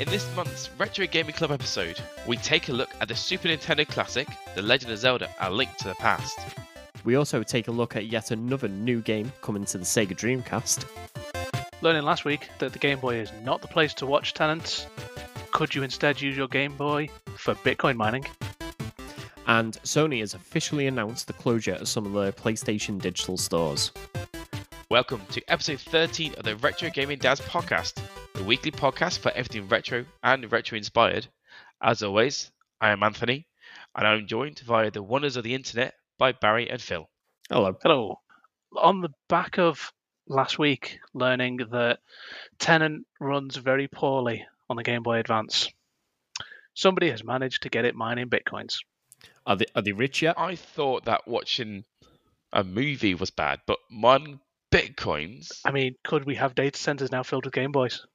In this month's Retro Gaming Club episode, we take a look at the Super Nintendo classic, The Legend of Zelda: A Link to the Past. We also take a look at yet another new game coming to the Sega Dreamcast. Learning last week that the Game Boy is not the place to watch tenants. Could you instead use your Game Boy for Bitcoin mining? And Sony has officially announced the closure of some of their PlayStation digital stores. Welcome to episode 13 of the Retro Gaming Dads podcast, the weekly podcast for everything retro and retro inspired. As always, I am Anthony, and I'm joined via the wonders of the internet by Barry and Phil. Hello. Hello. On the back of last week, learning that Tenet runs very poorly on the Game Boy Advance, somebody has managed to get it mining bitcoins. Are they, are they rich yet? I thought that watching a movie was bad, but mining bitcoins. I mean, could we have data centers now filled with Game Boys?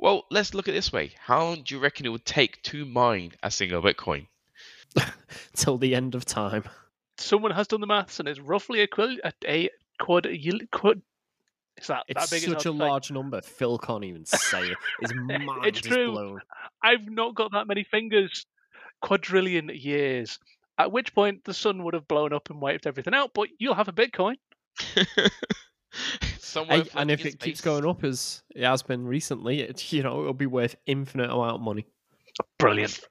Well, let's look at it this way. How long do you reckon it would take to mine a single bitcoin? Till the end of time. Someone has done the maths, and it's roughly equivalent a, a quad. quad is that It's that big? such a large number. Phil can't even say it. His mind It's is true. blown. I've not got that many fingers. Quadrillion years. At which point the sun would have blown up and wiped everything out, but you'll have a Bitcoin. Somewhere Hey, and if in it keeps going up as it has been recently, it, you know, it'll be worth infinite amount of money. Brilliant.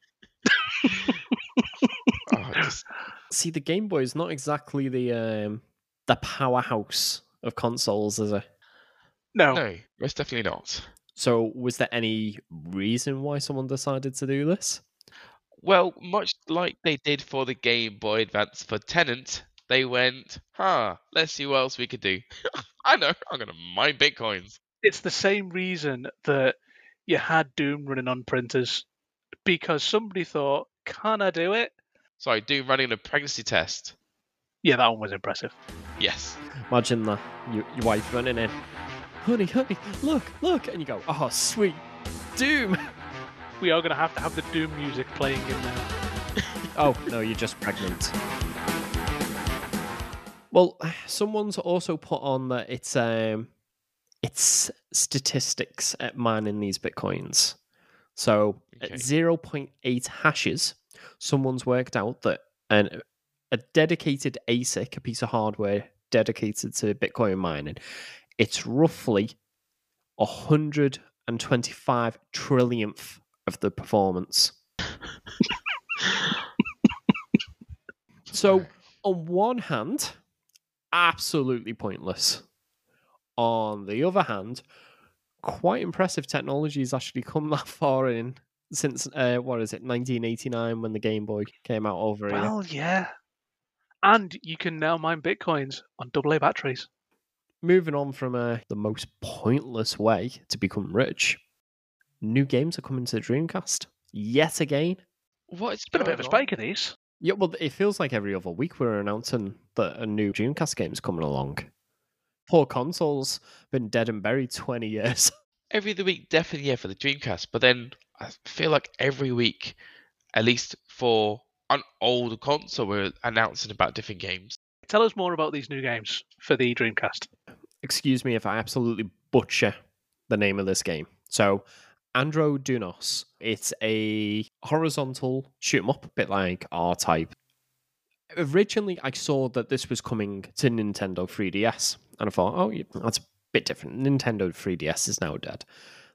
Oh, just- See, the Game Boy is not exactly the um, the powerhouse of consoles, is it? No, no, most definitely not. So, was there any reason why someone decided to do this? Well, much like they did for the Game Boy Advance for Tenet, they went, huh, let's see what else we could do. I know, I'm going to mine bitcoins. it's the same reason that you had Doom running on printers because somebody thought, "Can I do it?" Sorry, Doom running a pregnancy test. Yeah, that one was impressive. Yes. Imagine that your, your wife running in, honey, honey, look, look, and you go, oh, sweet, Doom. We are going to have to have the Doom music playing in there. Oh no, you're just pregnant. Well, someone's also put on that it's um, it's statistics at mining these bitcoins. So Okay. at zero point eight hashes, someone's worked out that an a dedicated ASIC, a piece of hardware dedicated to Bitcoin mining, it's roughly a hundred and twenty-five trillionth of the performance. So, on one hand, absolutely pointless. On the other hand, quite impressive technology has actually come that far in since uh, what is it, 1989 when the Game Boy came out over here. Well, yeah. And you can now mine bitcoins on AA batteries. Moving on from uh, the most pointless way to become rich, new games are coming to the Dreamcast yet again. What? It's Been a bit of a spike in these. Yeah, well, it feels like every other week we're announcing that a new Dreamcast game's coming along. Poor console's been dead and buried 20 years. Every other week, definitely, yeah, for the Dreamcast. But then I feel like every week, at least for an old console, we're announcing about different games. Tell us more about these new games for the Dreamcast. Excuse me if I absolutely butcher the name of this game. So, Andro Dunos. It's a horizontal shoot 'em up, a bit like R Type. Originally, I saw that this was coming to Nintendo 3DS, and I thought, oh, that's a bit different. Nintendo 3DS is now dead.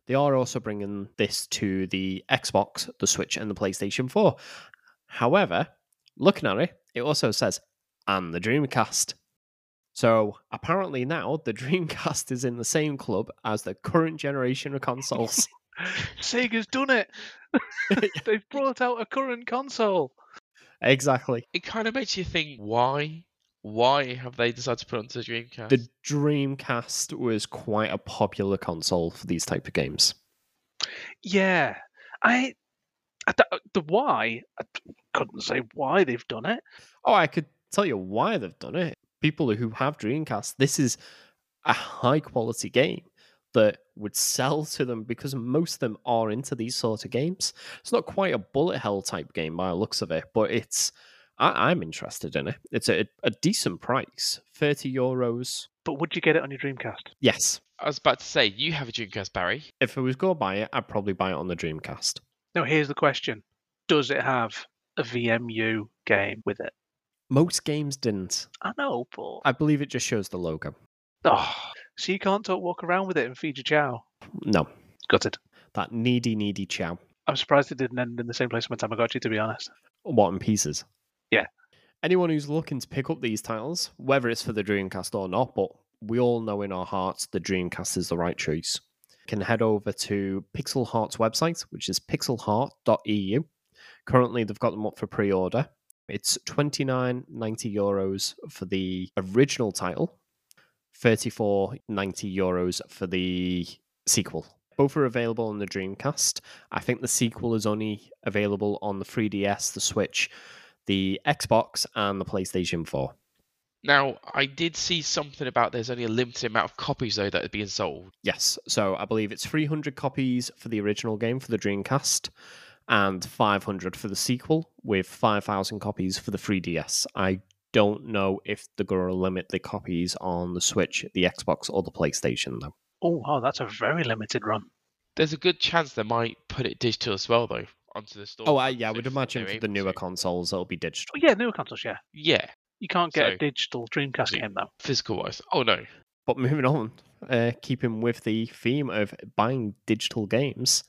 They are also bringing this to the Xbox, the Switch, and the PlayStation 4. However, looking at it, it also says, and the Dreamcast. So apparently now the Dreamcast is in the same club as the current generation of consoles. Sega's done it. They've brought out a current console. exactly. It kind of makes you think, why? Why have they decided to put it onto the Dreamcast? The Dreamcast was quite a popular console for these type of games. Yeah, I, I d- the why I couldn't say why they've done it. Oh, I could tell you why they've done it. People who have Dreamcast, this is a high quality game that would sell to them because most of them are into these sort of games. It's not quite a bullet hell type game by the looks of it, but it's I, I'm interested in it. It's a, a decent price, thirty euros But would you get it on your Dreamcast? Yes. I was about to say, you have a Dreamcast, Barry. If I was going to buy it, I'd probably buy it on the Dreamcast. Now, here's the question Does it have a VMU game with it? Most games didn't. I know, but. I believe it just shows the logo. Oh, so you can't talk, walk around with it and feed your Chao. No, Gutted. that needy, needy Chao. I'm surprised it didn't end in the same place my Tamagotchi, to be honest. What in pieces? Yeah. Anyone who's looking to pick up these titles, whether it's for the Dreamcast or not, but we all know in our hearts the Dreamcast is the right choice. Can head over to Pixel Heart's website, which is pixelheart.eu. Currently, they've got them up for pre-order. It's 29.90 euros for the original title, 34.90 euros for the sequel. Both are available on the Dreamcast. I think the sequel is only available on the 3DS, the Switch, the Xbox, and the PlayStation 4. Now, I did see something about there's only a limited amount of copies though that are being sold. Yes, so I believe it's 300 copies for the original game for the Dreamcast and 500 for the sequel, with 5,000 copies for the 3DS. I don't know if they're going to limit the copies on the Switch, the Xbox, or the PlayStation, though. Oh, wow, that's a very limited run. There's a good chance they might put it digital as well though onto the store. Oh, I, yeah, I would imagine for the newer to. consoles, it'll be digital. Oh, yeah, newer consoles, yeah. Yeah, You can't get So- a digital Dreamcast So- game, though. physical wise. Oh no. But moving on, uh, keeping with the theme of buying digital games,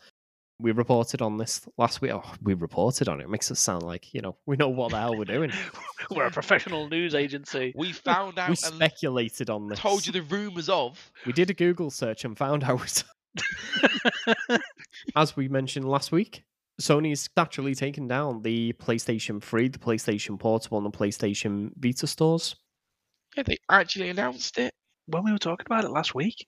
we reported on this last week. Oh, we reported on it. It makes us sound like, you know, we know what the hell we're doing. We're a professional news agency. We found out we and speculated on this. told you the rumours of. We did a Google search and found out, as we mentioned last week, Sony's actually taken down the PlayStation 3, the PlayStation Portable, and the PlayStation Vita stores. Yeah, they actually announced it. when we were talking about it last week,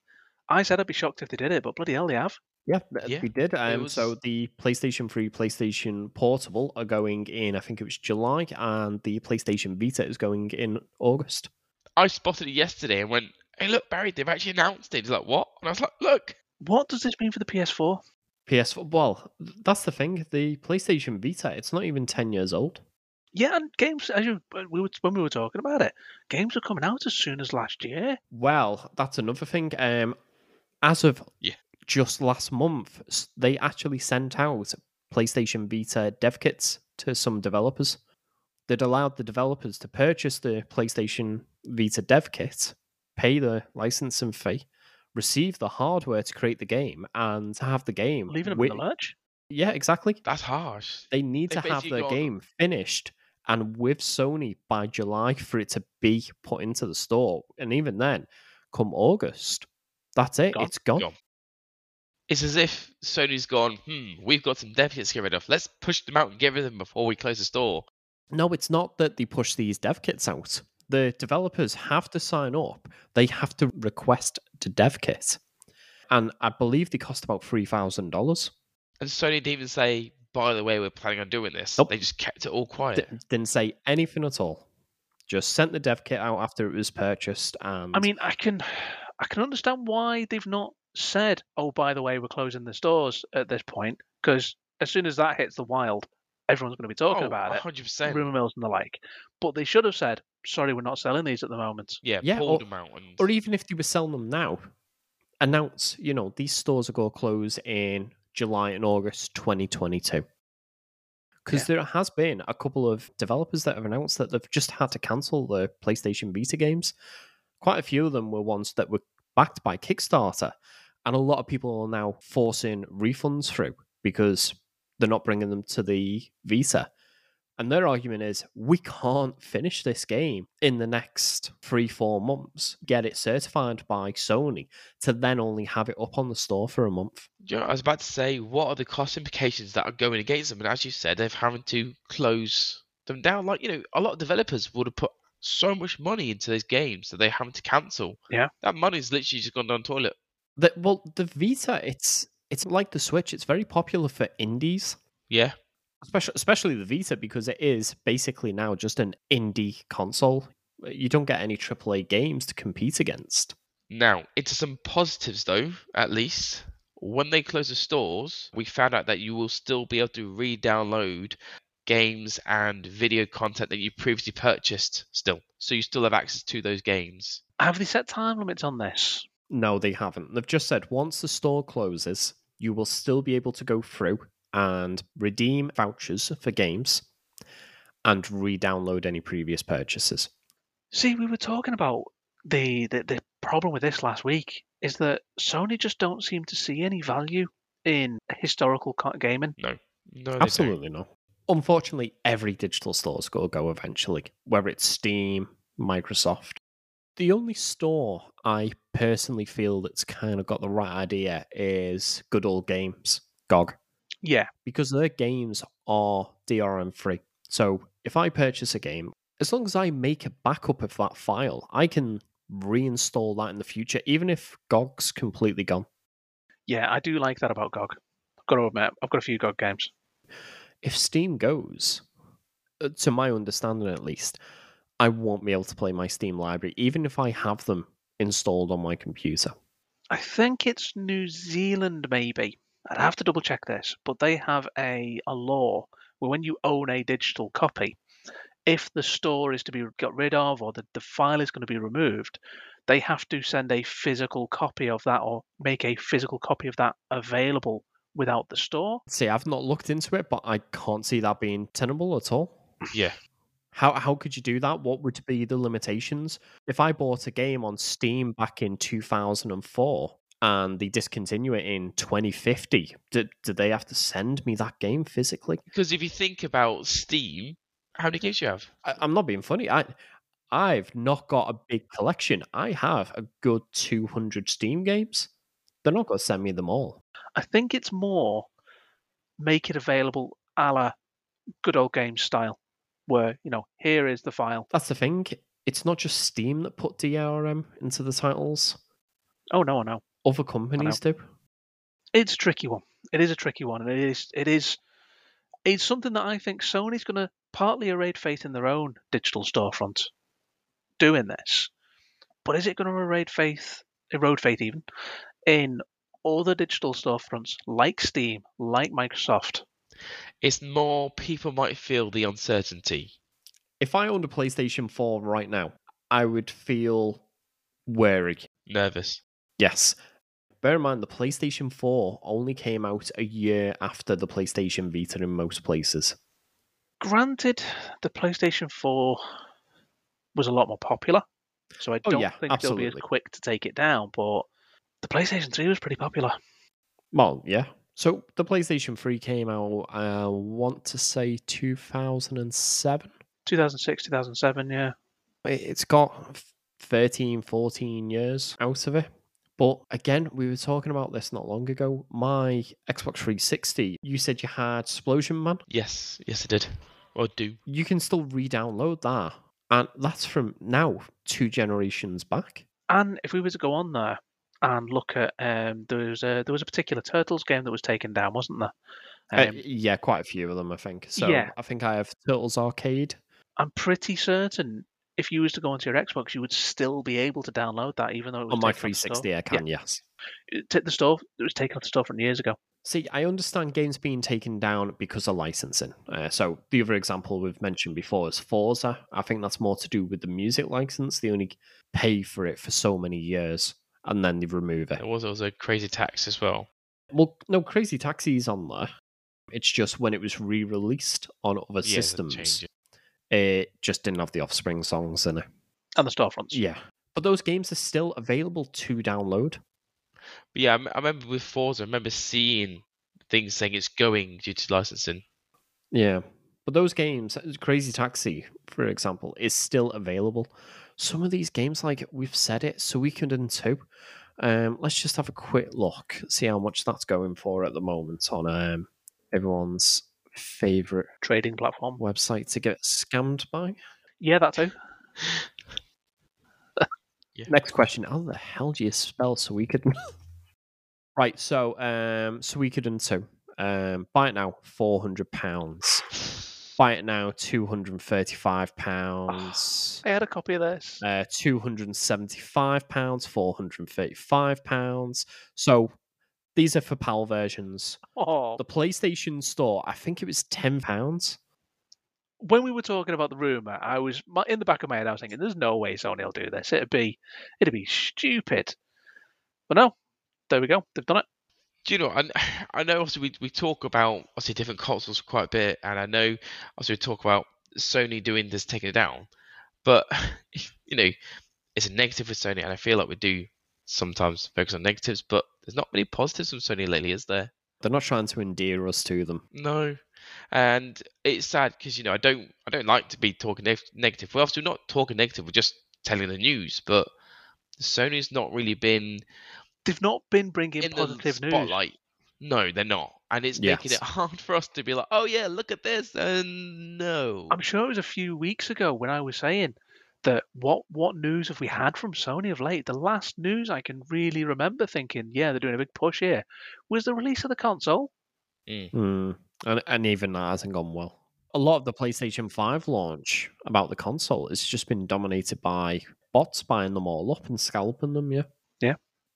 I said I'd be shocked if they did it, but bloody hell, they have. Yeah, Yeah, we did. Um, So was- the PlayStation 3, PlayStation Portable are going in, I think it was July, and the PlayStation Vita is going in August. I spotted it yesterday and went, "Hey, look, Barry, they've actually announced it." He's like, "What?" And I was like, "Look." What does this mean for the PS4? PS4, well, that's the thing. The PlayStation Vita, it's not even 10 years old. Yeah, and games as you we were, when we were talking about it, games are coming out as soon as last year. Well, that's another thing. Um, as of Yeah. Just last month, they actually sent out PlayStation Vita dev kits to some developers. That allowed the developers to purchase the PlayStation Vita dev kit, pay the licensing fee, receive the hardware to create the game, and to have the game. Leaving them wi- in the. Yeah, exactly. That's harsh. They need They've to have basically the gone- game finished and with Sony by July for it to be put into the store. And even then, come August, that's it. Gone. It's gone. Gone. It's as if Sony's gone, hmm, we've got some dev kits to get rid of. Let's push them out and get rid of them before we close the store. No, it's not that they push these dev kits out. The developers have to sign up. They have to request the dev kit. And I believe they cost about $3,000. And Sony didn't even say, by the way, we're planning on doing this. Nope. They just kept it all quiet. D- didn't say anything at all. Just sent the dev kit out after it was purchased. And I mean, I can I can understand why they've not said, "Oh, by the way, we're closing the stores at this point," because as soon as that hits the wild, everyone's going to be talking oh, about it, 100%. rumor mills and the like. But they should have said, "Sorry, we're not selling these at the moment." Yeah, Yeah, pulled or- them out. And or even if they were selling them now, announce, you know, these stores are going to close in July and August 2022. Because there has been a couple of developers that have announced that they've just had to cancel the PlayStation Vita games. Quite a few of them were ones that were backed by Kickstarter. And a lot of people are now forcing refunds through because they're not bringing them to the Vita. And their argument is we can't finish this game in the next three, four months, get it certified by Sony to then only have it up on the store for a month. Do you know, I was about to say, what are the cost implications that are going against them? And as you said, they're having to close them down. Like, you know, a lot of developers would have put so much money into those games that they're having to cancel. Yeah. That money's literally just gone down the toilet. The, well, the Vita, it's it's like the Switch. It's very popular for indies, Yeah. especially especially the Vita because it is basically now just an indie console. You don't get any AAA games to compete against. Now, into some positives though, at least. When they close the stores, we found out that you will still be able to re download games and video content that you previously purchased still. So you still have access to those games. Have they set time limits on this? No, they haven't. They've just said once the store closes, you will still be able to go through and redeem vouchers for games and re-download any previous purchases. See, we were talking about the, the the problem with this last week is that Sony just don't seem to see any value in historical gaming. No, they don't. Absolutely not. Unfortunately, every digital store's got to go eventually, whether it's Steam, Microsoft. The only store I personally feel that's kind of got the right idea is Good Old Games, GOG, Yeah, because their games are DRM free. So if I purchase a game, as long as I make a backup of that file, I can reinstall that in the future, even if GOG's completely gone. yeah, I do like that about GOG. I've got to admit, I've got a few GOG games. if Steam goes, uh, to my understanding at least, I won't be able to play my Steam library, even if I have them installed on my computer. I think it's New Zealand, maybe. I'd have to double check this, but they have a, a law where when you own a digital copy, if the store is to be got rid of or the, the file is going to be removed, they have to send a physical copy of that or make a physical copy of that available without the store. See, I've not looked into it, but I can't see that being tenable at all. Yeah, How how could you do that? What would be the limitations? If I bought a game on Steam back in 2004 and they discontinue it in 2050, did, did they have to send me that game physically? because if you think about Steam, how many games do you have? I, I'm not being funny. I I've not got a big collection. I have a good 200 Steam games. They're not going to send me them all. I think it's more make it available a la good old game style, where, you know, here is the file. That's the thing. It's not just Steam that put DRM into the titles. Oh, no, no. Other companies do. it's a tricky one. It is a tricky one, and it is it is it's something that I think Sony's going to partly erode faith in their own digital storefront doing this, but is it going to erode faith, erode faith even in other digital storefronts like Steam, like Microsoft? It's more people might feel the uncertainty. If I owned a PlayStation 4 right now, I would feel wary. Nervous. Yes. Bear in mind, the PlayStation 4 only came out a year after the PlayStation Vita in most places. Granted, the PlayStation 4 was a lot more popular, so I Oh, don't yeah, think they'll be as quick to take it down. But the PlayStation 3 was pretty popular. Well, yeah. So the PlayStation 3 came out, I want to say 2007. 2006, 2007, yeah. It- It's got 13, 14 years out of it. But again, we were talking about this not long ago. My Xbox 360, you said you had Explosion Man. Yes, yes, I did. Or do. You can still re download that. And that's from now, two generations back. And if we were to go on there and look at, um, there was a, there was a particular Turtles game that was taken down, wasn't there? Uh, Um, yeah, quite a few of them, I think. So Yeah. I think I have Turtles Arcade. I'm pretty certain if you was to go onto your Xbox, you would still be able to download that, even though it was On my taken off the store. 360, I can, yes. It- t- the store it was taken off the store from years ago. See, I understand games being taken down because of licensing. Uh, so the other example we've mentioned before is Forza. I think that's more to do with the music license. They only pay for it for so many years and then they remove it. There was there was a Crazy Taxi as well. Well, no, Crazy Taxi's on there. It's just when it was re-released on other Yeah, systems, it. it just didn't have the Offspring songs in it. And the Starfronts. Yeah, but those games are still available to download. But yeah, I m- I remember with Forza, I remember seeing things saying it's going due to licensing. Yeah, but those games, uh, Crazy Taxi, for example, is still available. Some of these games, like we've said it, Suikoden 2. Um, let's just have a quick look, see how much that's going for at the moment on um, everyone's favorite Trading platform. website to get scammed by. Yeah, that too. Yeah. Next question: How the hell do you spell Suikoden? right, so um, Suikoden 2. Um, buy it now, four hundred pounds. Buy it now, two hundred and thirty-five pounds. I had a copy of this. Uh, two hundred and seventy-five pounds, four hundred and thirty-five pounds. So these are for PAL versions. Oh, The PlayStation Store, I think it was ten pounds. when we were talking about the rumor, I was in the back of my head. I was thinking, "There's no way Sony will do this. It'd be, it'd be stupid." But no, there we go. They've done it. Do you know? I, I know. Obviously, we we talk about obviously different consoles quite a bit, and I know also we talk about Sony doing this, taking it down. But you know, it's a negative with Sony, and I feel like we do sometimes focus on negatives, but there's not many positives from Sony lately, is there? They're not trying to endear us to them. No, and it's sad because you know I don't I don't like to be talking neg- negative. We're obviously not talking negative. We're just telling the news, but Sony's not really been They've not been bringing in the positive news. spotlight. No, they're not, and it's making it hard for us to be like, oh yeah, look at this, and no. I'm sure it was a few weeks ago when I was saying that what what news have we had from Sony of late? The last news I can really remember thinking, yeah, they're doing a big push here, was the release of the console. Hmm. And, and even that hasn't gone well. A lot of the PlayStation 5 launch about the console has just been dominated by bots buying them all up and scalping them, yeah?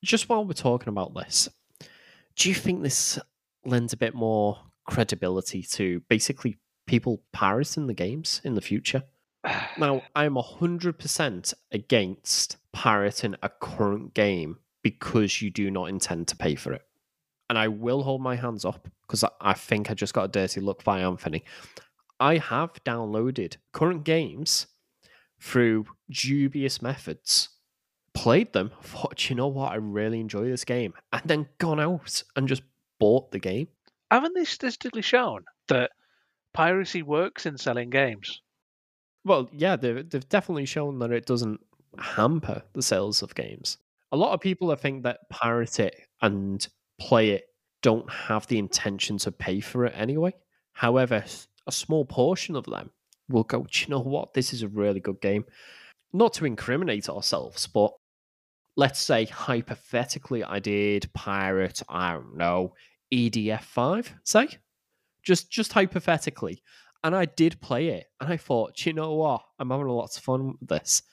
Just while we're talking about this, do you think this lends a bit more credibility to basically people pirating the games in the future? Now, I'm 100% against pirating a current game because you do not intend to pay for it. And I will hold my hands up because I, I think I just got a dirty look by Anthony. I have downloaded current games through dubious methods, played them, thought, you know what, I really enjoy this game, and then gone out and just bought the game. Haven't they statistically shown that piracy works in selling games? Well, yeah, they've, they've definitely shown that it doesn't hamper the sales of games. A lot of people I think that pirate it and play it don't have the intention to pay for it anyway. However, a small portion of them will go, Do you know what? This is a really good game. Not to incriminate ourselves, but let's say hypothetically I did pirate, I don't know, EDF 5, say? Just just hypothetically and I did play it, and I thought, "Do you know what? I'm having a lot of fun with this.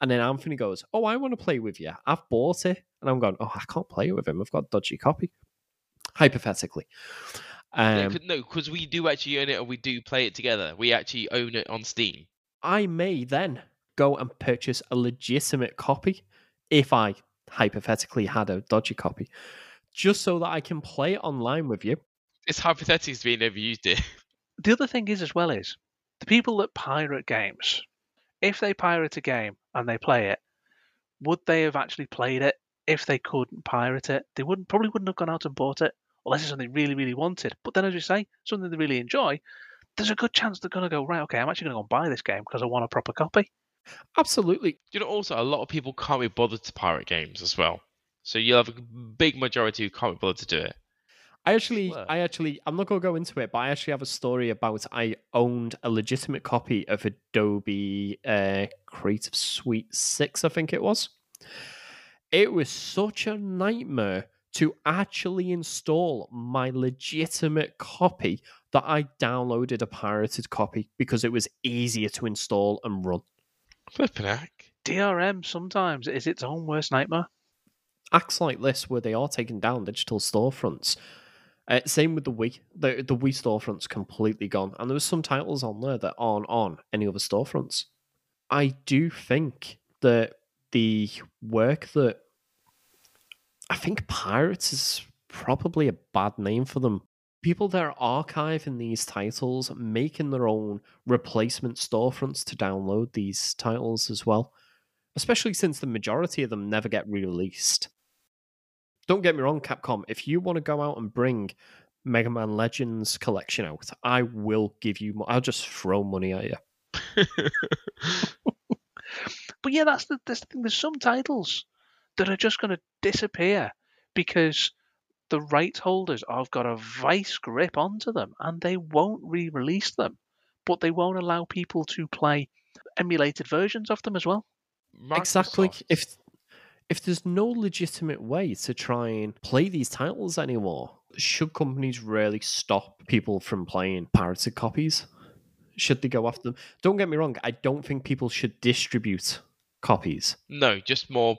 And then Anthony goes, "Oh, I want to play with you. I've bought it," and I'm going, "Oh, I can't play with him. I've got a dodgy copy." Hypothetically, um, no, because we do actually own it, and we do play it together. We actually own it on Steam. I may then go and purchase a legitimate copy if I hypothetically had a dodgy copy, just so that I can play it online with you. It's hypothetical to being never used it. The other thing is as well is the people that pirate games, if they pirate a game and they play it, would they have actually played it if they couldn't pirate it? They wouldn't probably wouldn't have gone out and bought it unless it's something they really, really wanted. But then as you say, something they really enjoy, there's a good chance they're gonna go, right, okay, I'm actually gonna go and buy this game because I want a proper copy. Absolutely, You know, also a lot of people can't be bothered to pirate games as well. So you'll have a big majority who can't be bothered to do it. I actually, I actually, I'm not gonna go into it, but I actually have a story about I owned a legitimate copy of Adobe uh, Creative Suite Six, I think it was. It was such a nightmare to actually install my legitimate copy that I downloaded a pirated copy because it was easier to install and run. Flipping heck. DRM sometimes is its own worst nightmare. acts like this where they are taking down digital storefronts. Uh, same with the Wii. The the Wii storefront's completely gone, and there was some titles on there that aren't on any other storefronts. I do think that the work that I think pirates is probably a bad name for them. People that are archiving these titles, making their own replacement storefronts to download these titles as well especially since the majority of them never get re-released. Don't get me wrong, Capcom. If you want to go out and bring Mega Man Legends collection out, I will give you. I'll just throw money at you. But yeah, that's the, that's the thing. There's some titles that are just going to disappear because the rights holders have got a vice grip onto them and they won't re release them, but they won't allow people to play emulated versions of them as well. Exactly. If if there's no legitimate way to try and play these titles anymore, should companies really stop people from playing pirated copies? Should they go after them? Don't get me wrong. I don't think people should distribute copies. No, just more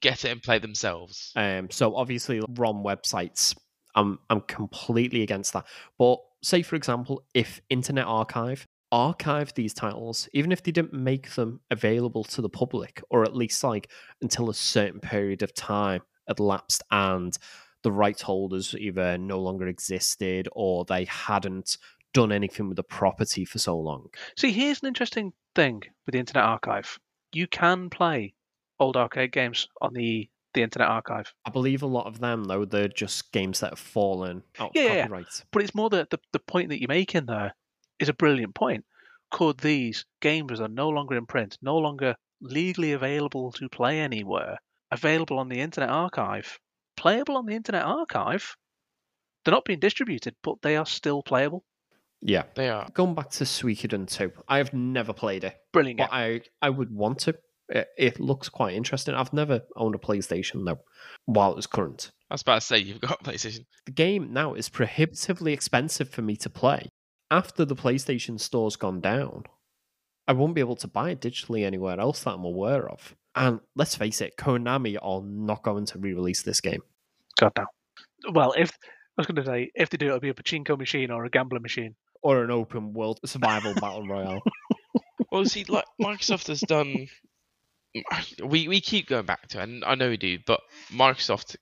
get it and play themselves. Um, so obviously ROM websites, I'm I'm completely against that. But say for example, if Internet Archive archived these titles, even if they didn't make them available to the public, or at least like until a certain period of time had lapsed and the rights holders either no longer existed or they hadn't done anything with the property for so long. See, here's an interesting thing with the Internet Archive. You can play old arcade games on the the Internet Archive, I believe a lot of them, though, they're just games that have fallen out of Yeah, yeah, yeah. copyright. but it's more that the, the point that you make in there is a brilliant point. Could these games that are no longer in print, no longer legally available to play anywhere, available on the Internet Archive, playable on the Internet Archive? They're not being distributed, but they are still playable. Yeah. They are. Going back to Suikoden 2, I have never played it, Brilliant game. but I, I would want to. It, it looks quite interesting. I've never owned a PlayStation, though, while it was current. I was about to say you've got a PlayStation. The game now is prohibitively expensive for me to play. After the PlayStation store's gone down, I won't be able to buy it digitally anywhere else that I'm aware of. And let's face it, Konami are not going to re release this game. God no. Well, if I was going to say if they do, it'll be a pachinko machine or a gambling machine. Or an open world survival battle royale. Well, see, like Microsoft has done. We we keep going back to, it, and I know we do, but Microsoft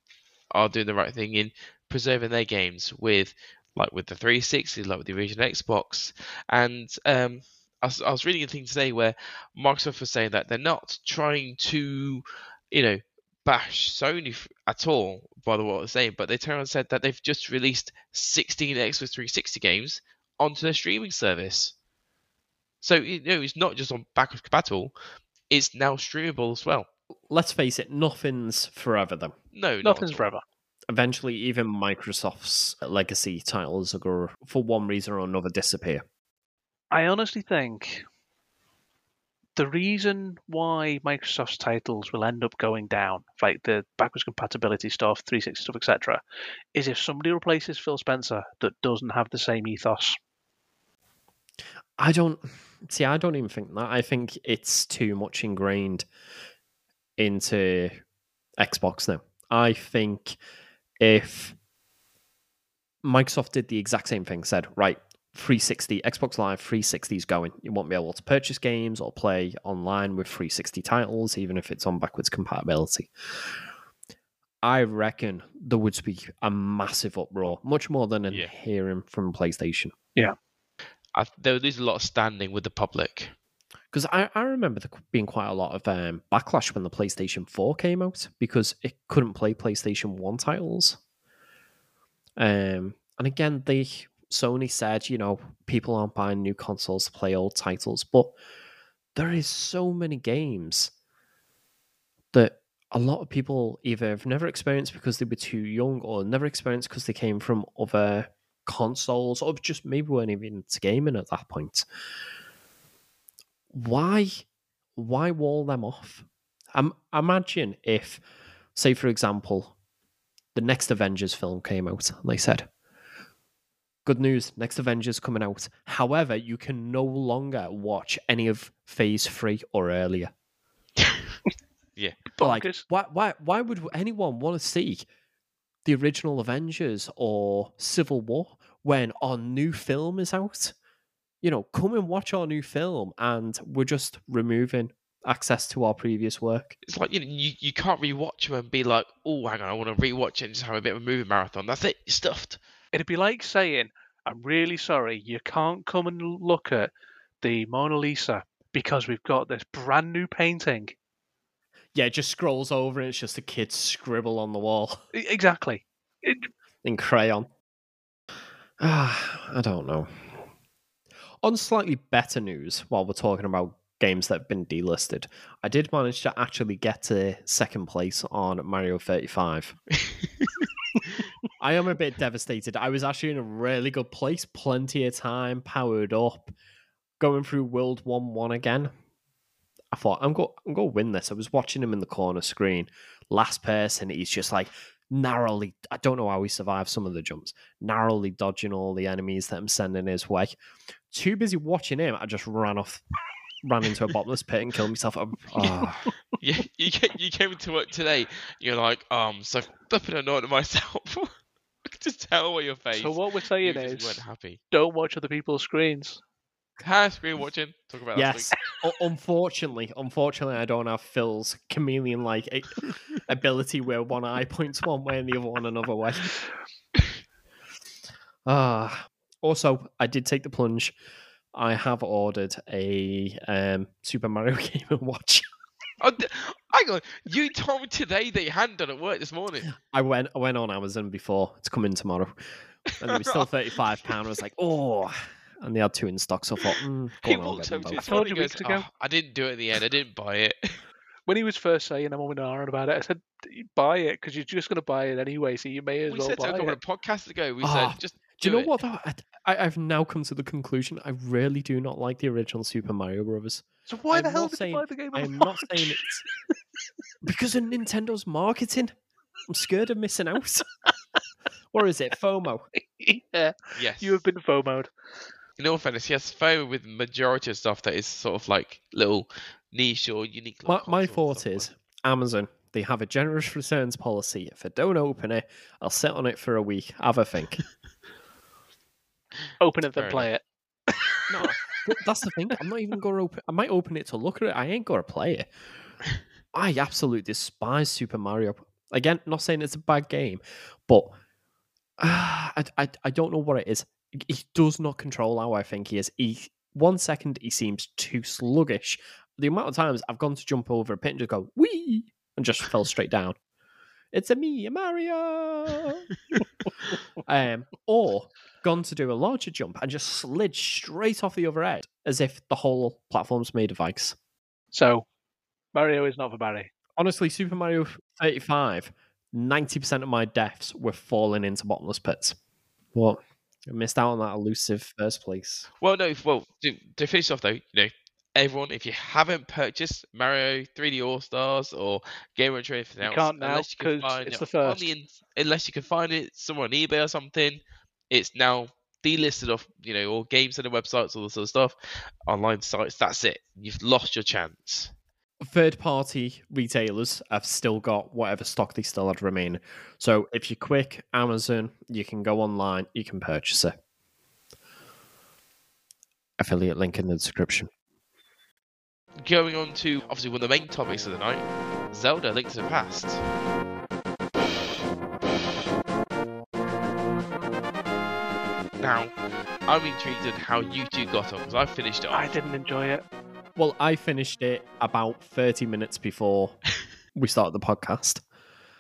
are doing the right thing in preserving their games with, like with the 360, like with the original Xbox, and um, I was, I was reading a thing today where Microsoft was saying that they're not trying to, you know, bash Sony at all by the what they're saying, but they turned and said that they've just released 16 Xbox 360 games onto their streaming service. So you know, it's not just on backwards compatible; it's now streamable as well. Let's face it, nothing's forever, though. No, Nothing's at all. forever. Eventually, even Microsoft's legacy titles are going to, for one reason or another, disappear. I honestly think the reason why Microsoft's titles will end up going down, like the backwards compatibility stuff, 360 stuff, etc., is if somebody replaces Phil Spencer that doesn't have the same ethos. I don't see. I don't even think that. I think it's too much ingrained into Xbox now. I think if Microsoft did the exact same thing, said right, 360 Xbox Live 360 is going. You won't be able to purchase games or play online with 360 titles, even if it's on backwards compatibility. I reckon there would be a massive uproar, much more than I'm Yeah. hearing from PlayStation. I, there is a lot of standing with the public. Because I, I remember there being quite a lot of um, backlash when the PlayStation 4 came out because it couldn't play PlayStation 1 titles. Um, and again, they Sony said, you know, people aren't buying new consoles to play old titles, but there is so many games that a lot of people either have never experienced because they were too young or never experienced because they came from other consoles or just maybe weren't even into gaming at that point why why wall them off um, imagine if say for example the next avengers film came out and they said good news next avengers coming out however you can no longer watch any of phase 3 or earlier Yeah. like Bonkers. why why why would anyone want to see the original avengers or civil war when our new film is out you know come and watch our new film and we're just removing access to our previous work It's like you know, you, you can't rewatch them and be like, oh, hang on, I want to rewatch it and just have a bit of a movie marathon. That's it, you're stuffed. It'd be like saying, I'm really sorry, you can't come and look at the Mona Lisa because we've got this brand new painting. Yeah it just scrolls over and it's just a kid's scribble on the wall Exactly. It, in crayon ah i don't know on slightly better news while we're talking about games that have been delisted i did manage to actually get to second place on mario 35 I am a bit devastated. I was actually in a really good place, plenty of time, powered up, going through World One One again. I thought I'm go I'm gonna win this. I was watching him in the corner screen, last person. He's just like narrowly. I don't know how he survived some of the jumps, narrowly dodging all the enemies that I'm sending his way. Too busy watching him, I just ran off, ran into a bottomless pit and killed myself. I'm- ah. Yeah, you came, you came into work today. You're like, um, so flipping annoyed at myself. I can just tell by your face. so what we're you saying just is, weren't happy. don't watch other people's screens. Hi, screen watching. Talk about Yes. Unfortunately, unfortunately, I don't have Phil's chameleon-like ability where one eye points one way and the other one another way. Ah. also, I did take the plunge. I have ordered a um, Super Mario Game and Watch. Oh, hang on. You told me today that you hadn't done it work this morning. I went I went on Amazon before. It's coming tomorrow. And it was still thirty-five pound. I was like, oh, and they had two in stock. So I thought, mm, He on, I'll over to I told you weeks ago. "Oh, I didn't do it in the end. I didn't buy it. When he was first saying I'm on and about it, I said, buy it because you're just going to buy it anyway, so you may as we well said to buy a couple it. of podcasts ago. We Ah, said just Do do, you know it. what? Though? I, I, I've now come to the conclusion I really do not like the original Super Mario Brothers. So why I'm the hell did saying- you buy the game? I'm not saying launch? it's because of Nintendo's marketing. I'm scared of missing out. or is it FOMO? yeah, Yes. you have been FOMO'd. In all fairness, yes, FOMO with majority of stuff that is sort of like little niche or unique. My, my thought stuff is Amazon. They have a generous returns policy. If I don't open it, I'll sit on it for a week, have a think. Open it, Fair then play it. No, that's the thing. I'm not even going to open. I might open it to look at it. I ain't going to play it. I absolutely despise Super Mario. Again, not saying it's a bad game, but uh, I, I I don't know what it is. He does not control how I think he is. He one second he seems too sluggish. The amount of times I've gone to jump over a pit and just go wee and just fell straight down. It's a me, a Mario. um, or gone to do a larger jump and just slid straight off the other end as if the whole platform's made of ice. So, Mario is not for Barry. Honestly, Super Mario 35, 90% of my deaths were falling into bottomless pits. What? I missed out on that elusive first place. Well, no. Well, to, to finish off though, you know, everyone, if you haven't purchased Mario 3D All Stars or Game or anything You else, can't now, unless you can it's it the first. the in- unless you can find it somewhere on eBay or something, it's now delisted off, you know, all game center websites, all this sort of stuff, online sites. That's it. You've lost your chance. Third party retailers have still got whatever stock they still had remaining. So if you're quick, Amazon, you can go online, you can purchase it. Affiliate link in the description. Going on to obviously one of the main topics of the night, Zelda: Link to the Past. Now, I'm intrigued in how you two got on because I finished it off. I didn't enjoy it. Well, I finished it about 30 minutes before we started the podcast.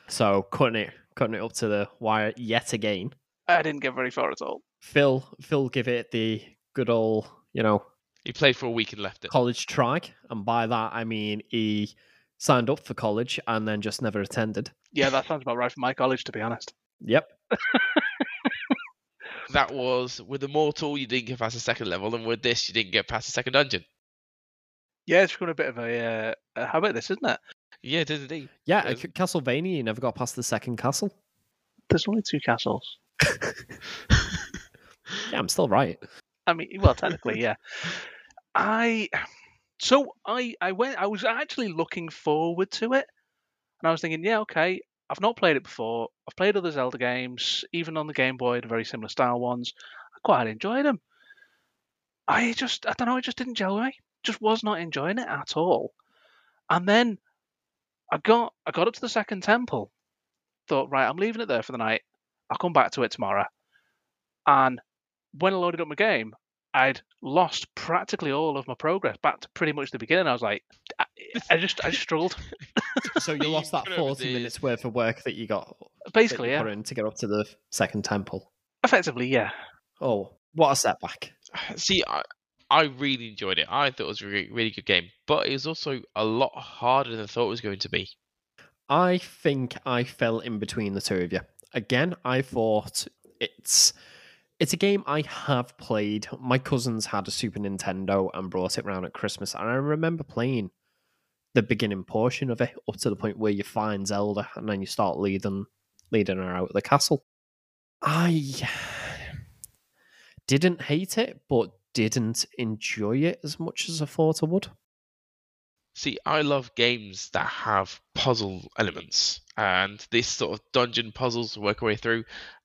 So cutting it cutting it up to the wire yet again. I didn't get very far at all. Phil Phil give it the good old, you know, He played for a week and left it. college try. And by that I mean he signed up for college and then just never attended. Yeah, that sounds about right for my college, to be honest. Yep. That was with Immortal, you didn't get past the second level, and with this, you didn't get past the second dungeon. Yeah, it's become a bit of a, uh, a habit, this, isn't it? Yeah, it is indeed. Yeah, at Castlevania you never got past the second castle. There's only two castles. Yeah, I'm still right. I mean, well, technically, yeah. I so I I went. I was actually looking forward to it, and I was thinking, yeah, okay. I've not played it before. I've played other Zelda games, even on the Game Boy, the very similar style ones. I quite enjoyed them. I just, I don't know, it just didn't gel with me. Just was not enjoying it at all. And then I got, I got up to the second temple. Thought, right, I'm leaving it there for the night. I'll come back to it tomorrow. And when I loaded up my game, I'd lost practically all of my progress back to pretty much the beginning. I was like, I, I just, I just struggled. So you You lost that 40 minutes worth of work that you got Basically, you yeah, in to get up to the second temple. effectively, yeah. Oh, what a setback. See, I, I really enjoyed it. I thought it was a really, really good game, but it was also a lot harder than I thought it was going to be. I think I fell in between the two of you. Again, I thought it's it's a game I have played. My cousins had a Super Nintendo and brought it round at Christmas, and I remember playing the beginning portion of it up to the point where you find Zelda and then you start leading leading her out of the castle. I didn't hate it, but didn't enjoy it as much as I thought I would. See, I love games that have puzzle elements, and this sort of dungeon puzzles to work our way through.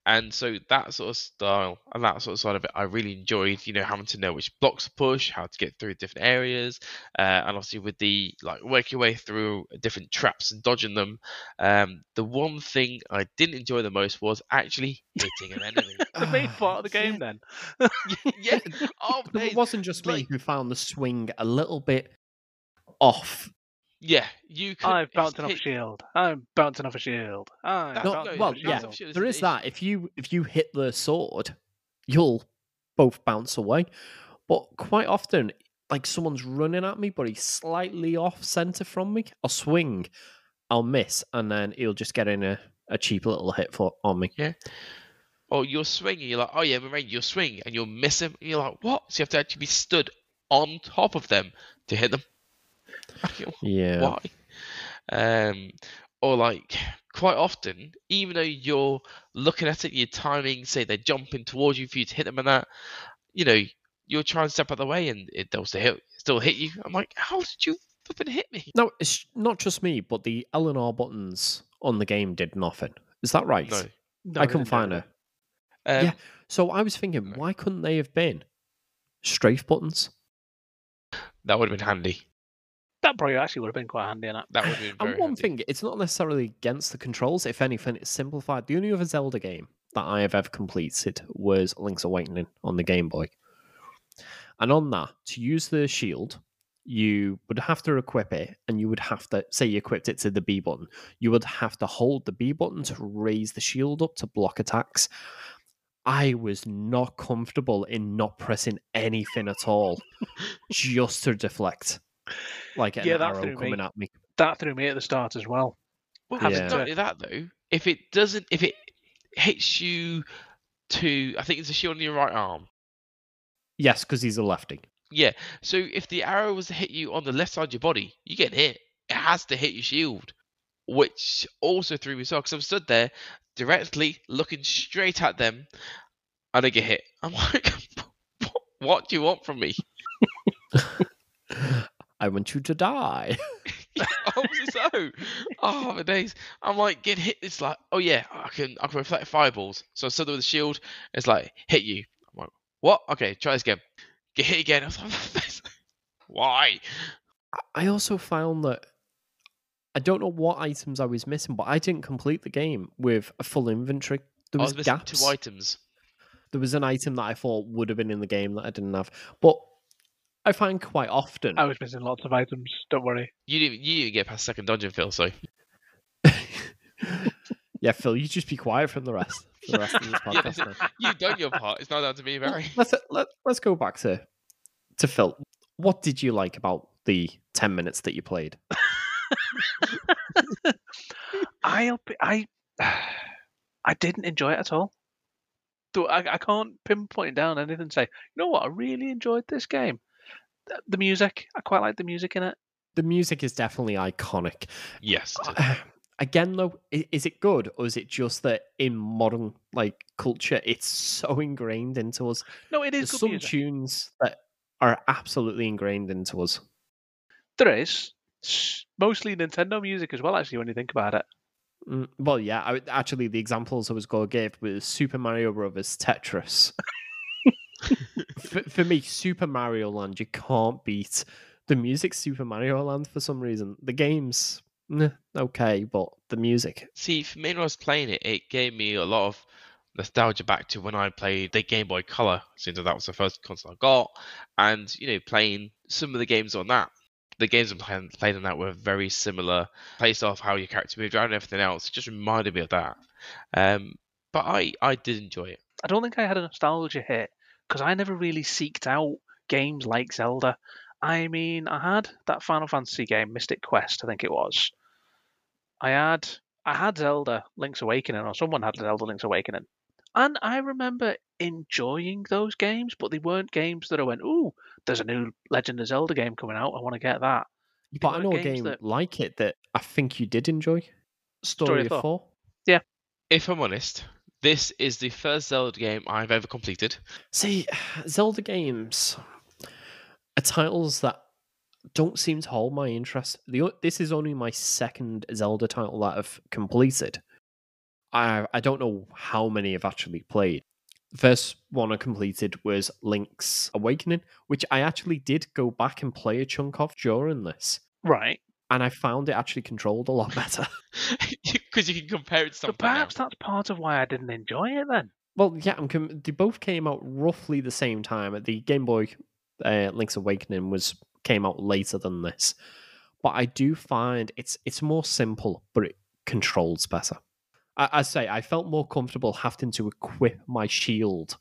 And so that sort of style and that sort of side of it, I really enjoyed. You know, having to know which blocks to push, how to get through different areas, uh, and obviously with the like work your way through different traps and dodging them. Um, the one thing I didn't enjoy the most was actually hitting an enemy. the main part of the game, yeah. then. yeah. Oh, But. It wasn't just me who found the swing a little bit off. Yeah. You could. I'm bouncing off a hit- shield. I'm bouncing off a shield. I'm not- bouncing well, off a yeah, shield. shield there is is that. If you if you hit the sword, you'll both bounce away. But quite often, like someone's running at me, but he's slightly off center from me. I'll swing, I'll miss, and then he'll just get in a, a cheap little hit for on me. Yeah. Or you're swinging, you're like, oh yeah, Moraine, you're swinging, and you'll miss him, and you're like, what? So you have to actually be stood on top of them to hit them. Yeah. Why? Um, or like quite often, even though you're looking at it, you're timing, say they're jumping towards you for you to hit them and that, you know, you're trying to step out of the way and it, they'll still hit, still hit you. I'm like, how did you flipping hit me? No, it's not just me, but the L and R buttons on the game did nothing. Is that right? No. No, I couldn't didn't find that. her. Um, Yeah. So I was thinking, No. why couldn't they have been strafe buttons? That would have been handy. That probably actually would have been quite handy in it. That would have been very And one handy. thing, it's not necessarily against the controls. If anything, it's simplified. The only other Zelda game that I have ever completed was Link's Awakening on the Game Boy. And on that, to use the shield, you would have to equip it, and you would have to say you equipped it to the B button. You would have to hold the B button to raise the shield up to block attacks. I was not comfortable in not pressing anything at all, just to deflect, like an Yeah, that arrow threw me. coming at me. That threw me at the start as well. Well, having Yeah. not to- only that though, if it doesn't, if it hits you to, I think it's a shield on your right arm. Yes, because he's a lefty. Yeah. So if the arrow was to hit you on the left side of your body, you get hit. It has to hit your shield, which also threw me so because I'm stood there directly looking straight at them, and I get hit. I'm like, what, what do you want from me? I want you to die. Obviously so. Oh, oh my days! I'm like getting hit. It's like, oh yeah, I can I can reflect fireballs. So I stood there with the shield. It's like hit you. I'm like, what? Okay, try this again. Get hit again. I was like, why? I also found that I don't know what items I was missing, but I didn't complete the game with a full inventory. There was, was gaps. two items. There was an item that I thought would have been in the game that I didn't have. But I find quite often I was missing lots of items. Don't worry. You didn't, you didn't get past second dungeon, Phil. So Yeah, Phil, you just be quiet from the rest. For the rest of this podcast. that's you've done your part. It's not down to me, Well, Barry. let's let, let's go back to to Phil. What did you like about the ten minutes that you played? I'll be, I I didn't enjoy it at all. I, I can't pinpoint down anything and say, you know what, I really enjoyed this game. The, the music, I quite like the music in it. The music is definitely iconic. Yes. Again, though, is it good or is it just that in modern like culture, it's so ingrained into us? No, it is. There's good some music. tunes that are absolutely ingrained into us. There is mostly Nintendo music as well. Actually, when you think about it, Mm, Well, yeah, I, actually, the examples I was going to give was Super Mario Brothers, Tetris. for, for me, Super Mario Land, you can't beat the music. Super Mario Land for some reason. The games, nah, okay, but the music, See, for me, when I was playing it, it gave me a lot of nostalgia back to when I played the Game Boy Color, since that was the first console I got, and you know, playing some of the games on that. The games I played, played on that were very similar, based off how your character moved around and everything else. It just reminded me of that. Um, but I, I did enjoy it. I don't think I had a nostalgia hit because I never really seeked out games like Zelda. I mean, I had that Final Fantasy game, Mystic Quest, I think it was. I had I had Zelda Link's Awakening, or someone had Zelda Link's Awakening, and I remember enjoying those games, but they weren't games that I went, "Ooh, there's a new Legend of Zelda game coming out. I want to get that." but I know a game that- like it that I think you did enjoy. Story, of of Thor. Four. If I'm honest, this is the first Zelda game I've ever completed. See, Zelda games are titles that don't seem to hold my interest. The this is only my second Zelda title that I've completed. I I don't know how many I've actually played. The first one I completed was Link's Awakening, which I actually did go back and play a chunk of during this, Right. and I found it actually controlled a lot better. Because you can compare it to So something. now. perhaps that's part of why I didn't enjoy it then. Well, yeah, I'm com- they both came out roughly the same time. The Game Boy uh, Link's Awakening was came out later than this, but I do find it's it's more simple, but it controls better. I, I say I felt more comfortable having to equip my shield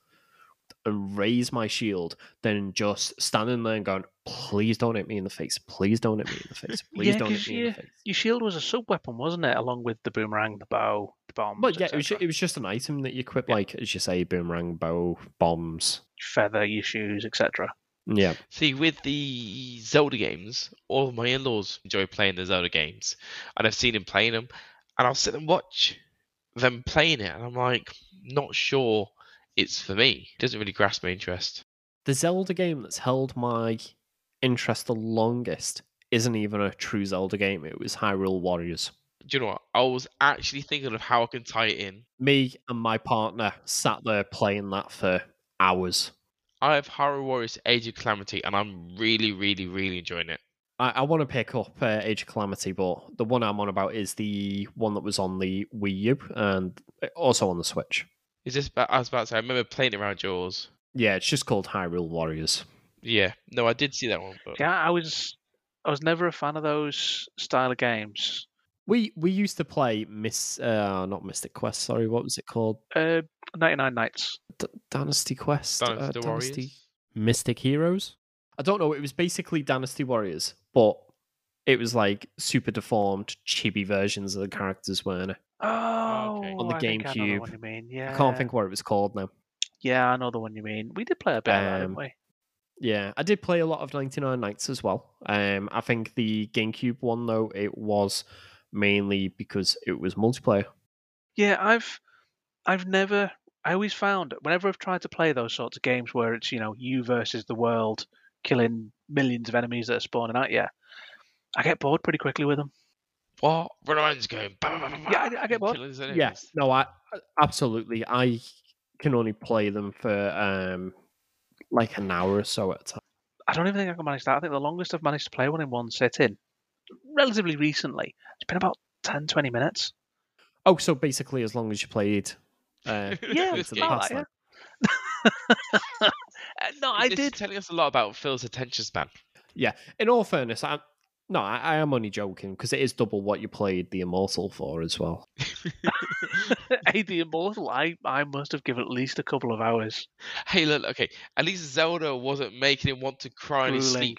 and raise my shield than just standing there and going, "Please don't hit me in the face! Please don't hit me in the face! Please Yeah, don't 'cause hit me in the face!" Your shield was a sub weapon, wasn't it? Along with the boomerang, the bow, the bomb. But yeah, it was, it was just an item that you equip, Yeah. like as you say, boomerang, bow, bombs. feather, your shoes, etc. Yeah, See, with the Zelda games, all of my in-laws enjoy playing the Zelda games, and I've seen them playing them, and I'll sit and watch them playing it, and I'm like, not sure it's for me. It doesn't really grasp my interest. the Zelda game that's held my interest the longest isn't even a true Zelda game. It was Hyrule Warriors. Do you know what? I was actually thinking of how I can tie it in. Me and my partner sat there playing that for hours. I have Hyrule Warriors Age of Calamity, and I'm really, really, really enjoying it. I, I want to pick up uh, Age of Calamity, but the one I'm on about is the one that was on the Wii U and also on the Switch. Is this? I was about to say, I remember playing it around yours. Yeah, it's just called Hyrule Warriors. Yeah, no, I did see that one, but Yeah, I was, I was never a fan of those style of games. We we used to play Miss, uh, not Mystic Quest. Sorry, what was it called? Uh, 99 Nights. D- Dynasty Quest. uh, Dynasty Mystic Heroes. I don't know. It was basically Dynasty Warriors, but it was like super deformed, chibi versions of the characters, weren't it? Oh, okay. On the I think I GameCube. one you mean. Yeah, I can't think what it was called now. Yeah, I know the one you mean. We did play a bit of that, Um, didn't we? Yeah, I did play a lot of 99 Nights as well. Um, I think the GameCube one though it was mainly because it was multiplayer. Yeah, I've, I've never. I always found whenever I've tried to play those sorts of games where it's you know you versus the world, killing millions of enemies that are spawning at you, I get bored pretty quickly with them. what? Run around just going. "Bah, bah, bah, bah," Yeah, I- I get bored. killing his Yeah, no, I absolutely. I can only play them for um like an hour or so at a time. I don't even think I can manage that. I think the longest I've managed to play one in one sitting, relatively recently, it's been about 10, 20 minutes. Oh, so basically, as long as you played, uh, Yeah, This into the about past, that, then. Uh, no, I This is did. telling us a lot about Phil's attention span. Yeah. In all fairness, I no, I, I am only joking because it is double what you played the Immortal for as well. hey, the Immortal, I, I must have given at least a couple of hours. hey, look, okay. At least Zelda wasn't making him want to cry in his Grueling, sleep.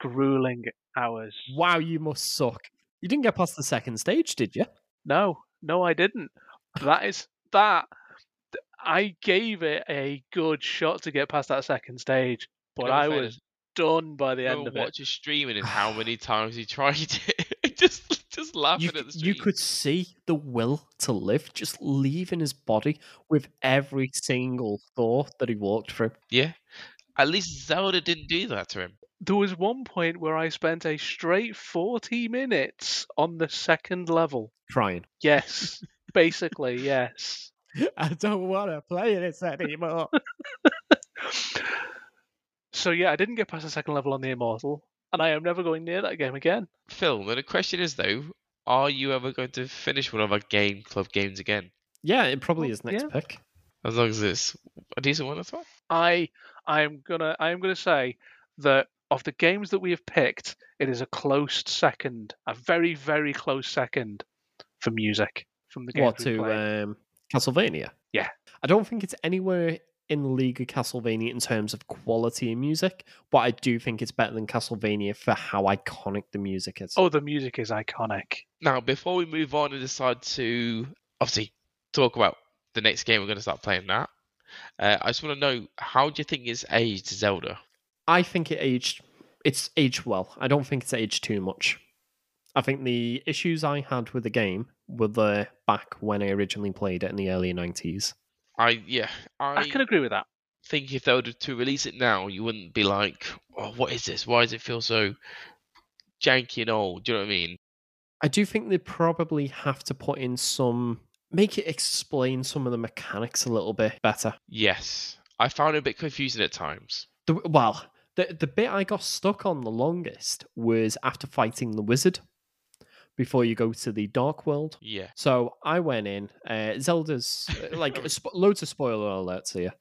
grueling hours. Wow, you must suck. You didn't get past the second stage, did you? No, no, I didn't. That is that. I gave it a good shot to get past that second stage, but I was done by the end and of it. watch his streaming and how many times he tried it. just, just laughing You, at the stream. you could see the will to live just leaving his body with every single thought that he walked through. Yeah. At least Zelda didn't do that to him. There was one point where I spent a straight 40 minutes on the second level. Trying. Yes, basically, yes. I don't want to play this anymore. So yeah, I didn't get past the second level on the Immortal, and I am never going near that game again. Phil, now the question is though, are you ever going to finish one of our game club games again? yeah, it probably Well, is next yeah. pick. As long as it's a decent one as well. I I am gonna I am gonna say that of the games that we have picked, it is a close second, a very very close second for music from the games What to played. um, Castlevania? Yeah. I don't think it's anywhere in the league of Castlevania in terms of quality of music, but I do think it's better than Castlevania for how iconic the music is. Oh, the music is iconic. Now, before we move on and decide to obviously talk about the next game we're going to start playing that, uh, I just want to know how do you think it's aged Zelda? I think it aged. It's aged well. I don't think it's aged too much. I think the issues I had with the game were there back when I originally played it in the early nineties. I yeah, I, I can agree with that. think if they were to release it now, you wouldn't be like, oh, what is this? Why does it feel so janky and old? Do you know what I mean? I do think they probably have to put in some make it explain some of the mechanics a little bit better. Yes, I found it a bit confusing at times. The, well, the the bit I got stuck on the longest was after fighting the wizard before you go to the dark world. Yeah, So I went in. Uh, Zelda's uh, like sp- loads of spoiler alerts here.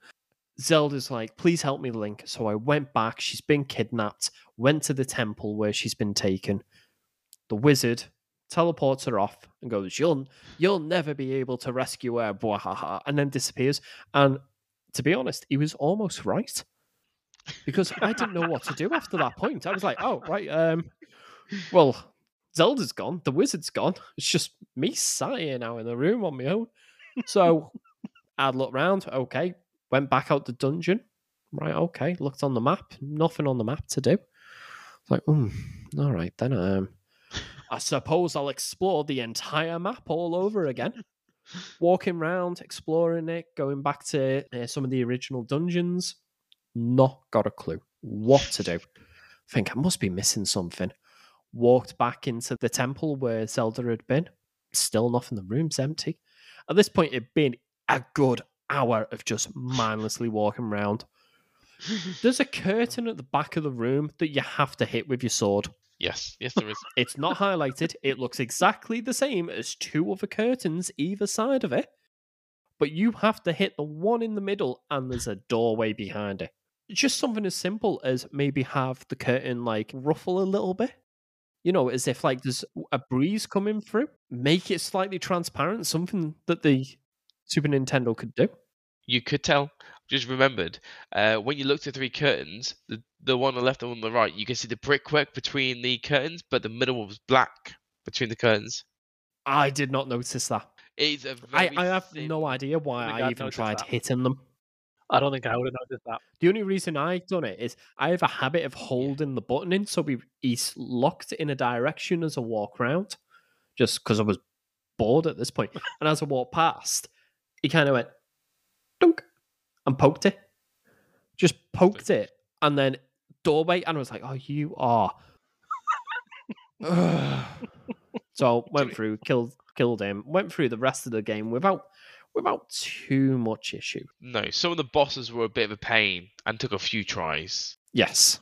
Zelda's like, please help me, Link. So I went back. She's been kidnapped. Went to the temple where she's been taken. The wizard teleports her off and goes, "You'll you'll never be able to rescue her." Bwahaha, and then disappears. And to be honest, he was almost right because I didn't know what to do after that point. I was like, "Oh, right. Um, well, Zelda's gone. The wizard's gone. It's just me sat here now in the room on my own." So I'd look round. Okay, went back out the dungeon. Right. Okay. Looked on the map. Nothing on the map to do. Like, hmm. All right then. Um, I suppose I'll explore the entire map all over again. Walking around, exploring it, going back to uh, some of the original dungeons. Not got a clue what to do. Think I must be missing something. Walked back into the temple where Zelda had been. Still nothing. The room's empty. At this point, it'd been a good hour of just mindlessly walking around. There's a curtain at the back of the room that you have to hit with your sword. yes, yes, there is. It's not highlighted. It looks exactly the same as two other curtains either side of it. But you have to hit the one in the middle and there's a doorway behind it. Just something as simple as maybe have the curtain like ruffle a little bit. You know, as if like there's a breeze coming through. Make it slightly transparent, something that the Super Nintendo could do. You could tell. Just remembered uh, when you looked at three curtains, the the one on the left and one on the right, you can see the brickwork between the curtains, but the middle one was black between the curtains. I did not notice that. It's a I, very I have no idea why I I'd even tried that. hitting them. I don't think I would have noticed that. The only reason I've done it is I have a habit of holding the button in, so we, he's locked in a direction as I walk around, just because I was bored at this point. And as I walked past, he kind of went dunk and poked it, just poked it, and then doorway, and I was like, "Oh, you are." so went through, killed killed him, went through the rest of the game without without too much issue. No, some of the bosses were a bit of a pain and took a few tries. Yes.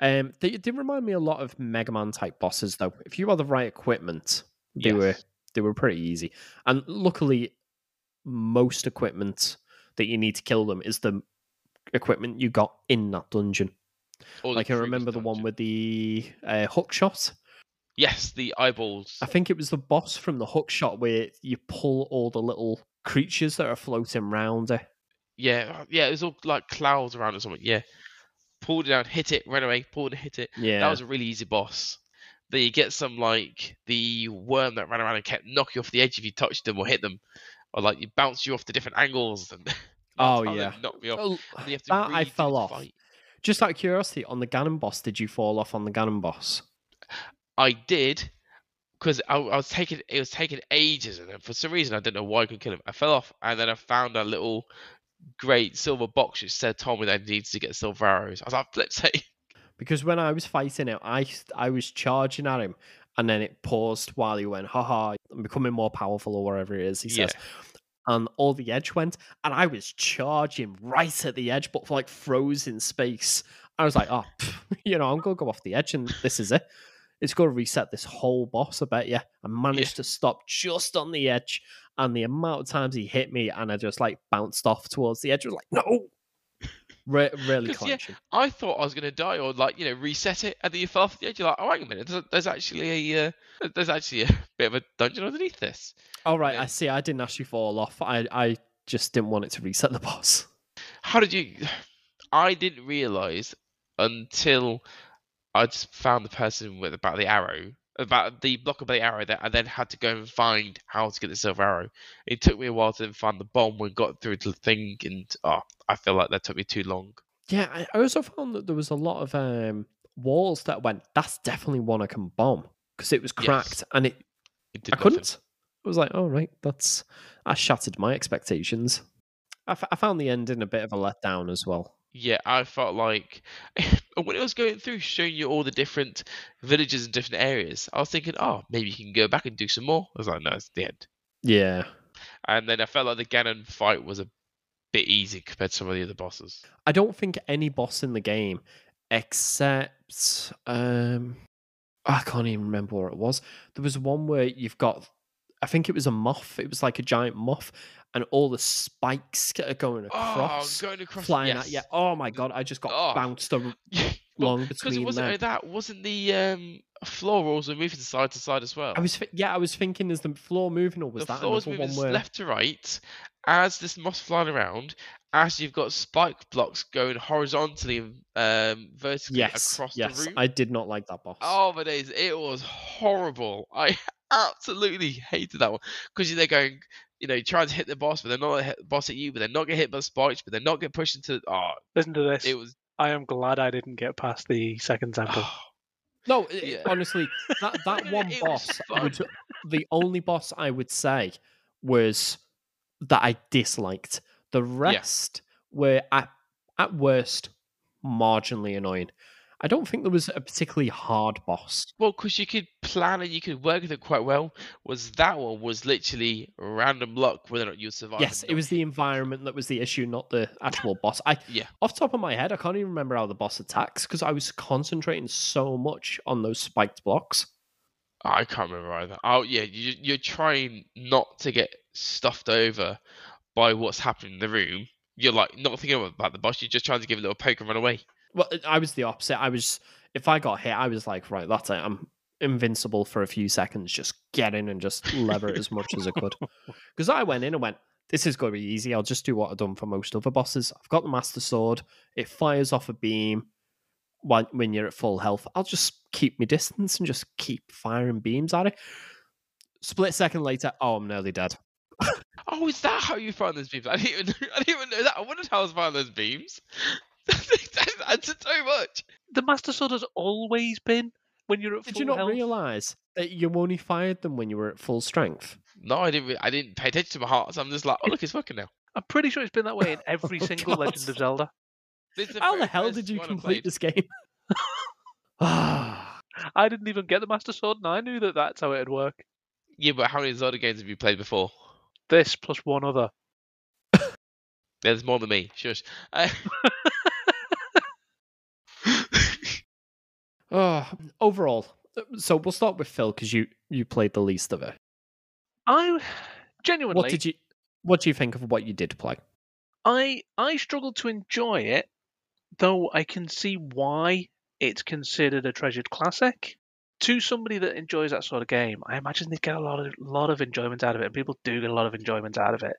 Um, they did remind me a lot of Mega Man type bosses, though. If you had the right equipment, they were they were pretty easy. And luckily, most equipment that you need to kill them is the equipment you got in that dungeon. Or like I remember the one with the uh, hook shot. Yes, the eyeballs. I think it was the boss from the hook shot where you pull all the little creatures that are floating around it. Yeah, yeah, it was all like clouds around or something. Yeah, pulled it down, hit it, ran away, pulled it, hit it. Yeah, That was a really easy boss. Then you get some like the worm that ran around and kept knocking you off the edge if you touched them or hit them, or like you bounce you off to different angles. And Oh, yeah. knocked me off. Oh, you have to that I fell off. fight. Just out of curiosity, on the Ganon boss, did you fall off on the Ganon boss? I did because I, I was taking it was taking ages, and then for some reason I don't know why I couldn't kill him. I fell off, and then I found a little great silver box which said told me that I needed to get silver arrows. I was like, flip say. Because when I was fighting it, I I was charging at him, and then it paused while he went, haha, I'm becoming more powerful or whatever it is he says. And all the edge went, and I was charging right at the edge, but for like froze in space. I was like, oh, pff, you know, I'm gonna go off the edge, and this is it. It's gonna reset this whole boss. I bet you. I managed to stop just on the edge, and the amount of times he hit me, and I just like bounced off towards the edge. I was like, no. Re- really yeah. I thought I was gonna die or like you know reset it, and then you fell off the edge. You're like, oh wait a minute, there's, there's actually a uh, there's actually a bit of a dungeon underneath this. All right, Yeah. I see. I didn't actually fall off. I I just didn't want it to reset the boss. How did you? I didn't realize until I just found the person with about the arrow, about the block of the arrow that I then had to go and find how to get the silver arrow. It took me a while to then find the bomb when got through the thing, and oh, I feel like that took me too long. Yeah, I also found that there was a lot of um, walls that went. That's definitely one I can bomb because it was Yes. cracked and it. It did I nothing. couldn't. I was like, oh right, that's I shattered my expectations. I, f- I found the ending a bit of a letdown as well. Yeah, I felt like when it was going through showing you all the different villages and different areas, I was thinking, oh, maybe you can go back and do some more. I was like, no, it's the end. Yeah. And then I felt like the Ganon fight was a bit easy compared to some of the other bosses. I don't think any boss in the game, except um, I can't even remember where it was. There was one where you've got, I think it was a moth. It was like a giant moth, and all the spikes are going across, oh, going across, flying yes. at you. Oh my god! I just got Oh. bounced a- Well, along Because wasn't them. that, wasn't the um, floor also moving side to side as well? I was, yeah, I was thinking, is the floor moving or was the that floor was moving left to right as this moss flying around, as you've got spike blocks going horizontally and um, vertically Yes, across yes, the room. I did not like that boss. Oh my days, it was horrible. I absolutely hated that one because they're going, you know, trying to hit the boss, but they're not hit the boss at you, but they're not get hit by the spikes, but they're not get pushed into. Oh, Listen to this. it was. I am glad I didn't get past the second temple. No, i- Yeah. honestly, that that one boss, would, the only boss I would say was that I disliked. The rest were at at worst marginally annoying. I don't think there was a particularly hard boss. Well, because you could plan and you could work with it quite well. Was that one was literally random luck whether or not you survive. Yes, it was the environment that was the issue, not the actual boss. I Yeah. off the top of my head, I can't even remember how the boss attacks because I was concentrating so much on those spiked blocks. I can't remember either. Oh yeah, you, you're trying not to get stuffed over by what's happening in the room. You're like not thinking about the boss. You're just trying to give a little poke and run away. Well, uh, I was the opposite. I was if I got hit, I was like, right, that's it. I'm invincible for a few seconds. Just get in and just lever it as much as I could. Because I went in and went, this is going to be easy. I'll just do what I've done for most other bosses. I've got the Master Sword. It fires off a beam when, when you're at full health. I'll just keep my distance and just keep firing beams at it. Split second later, oh, I'm nearly dead. Oh, is that how you find those beams? I didn't even I didn't even know that. I wondered how I was finding those beams. I did so much. The Master Sword has always been when you're at full strength. Did full you not health. realize that you only fired them when you were at full strength? No, I didn't. re- I didn't pay attention to my heart. So I'm just like, oh look, it's working now. I'm pretty sure it's been that way in every Oh, single God. Legend of Zelda. The How the hell did you complete this game? Ah, I didn't even get the Master Sword, and I knew that that's how it'd work. Yeah, but how many Zelda games have you played before? This plus one other. There's more than me. Shush. Uh, oh, overall, so we'll start with Phil because you you played the least of it. I genuinely, What did you What do you think of what you did play? I I struggled to enjoy it, though I can see why it's considered a treasured classic. To somebody that enjoys that sort of game, I imagine they'd get a lot of lot of enjoyment out of it, and people do get a lot of enjoyment out of it.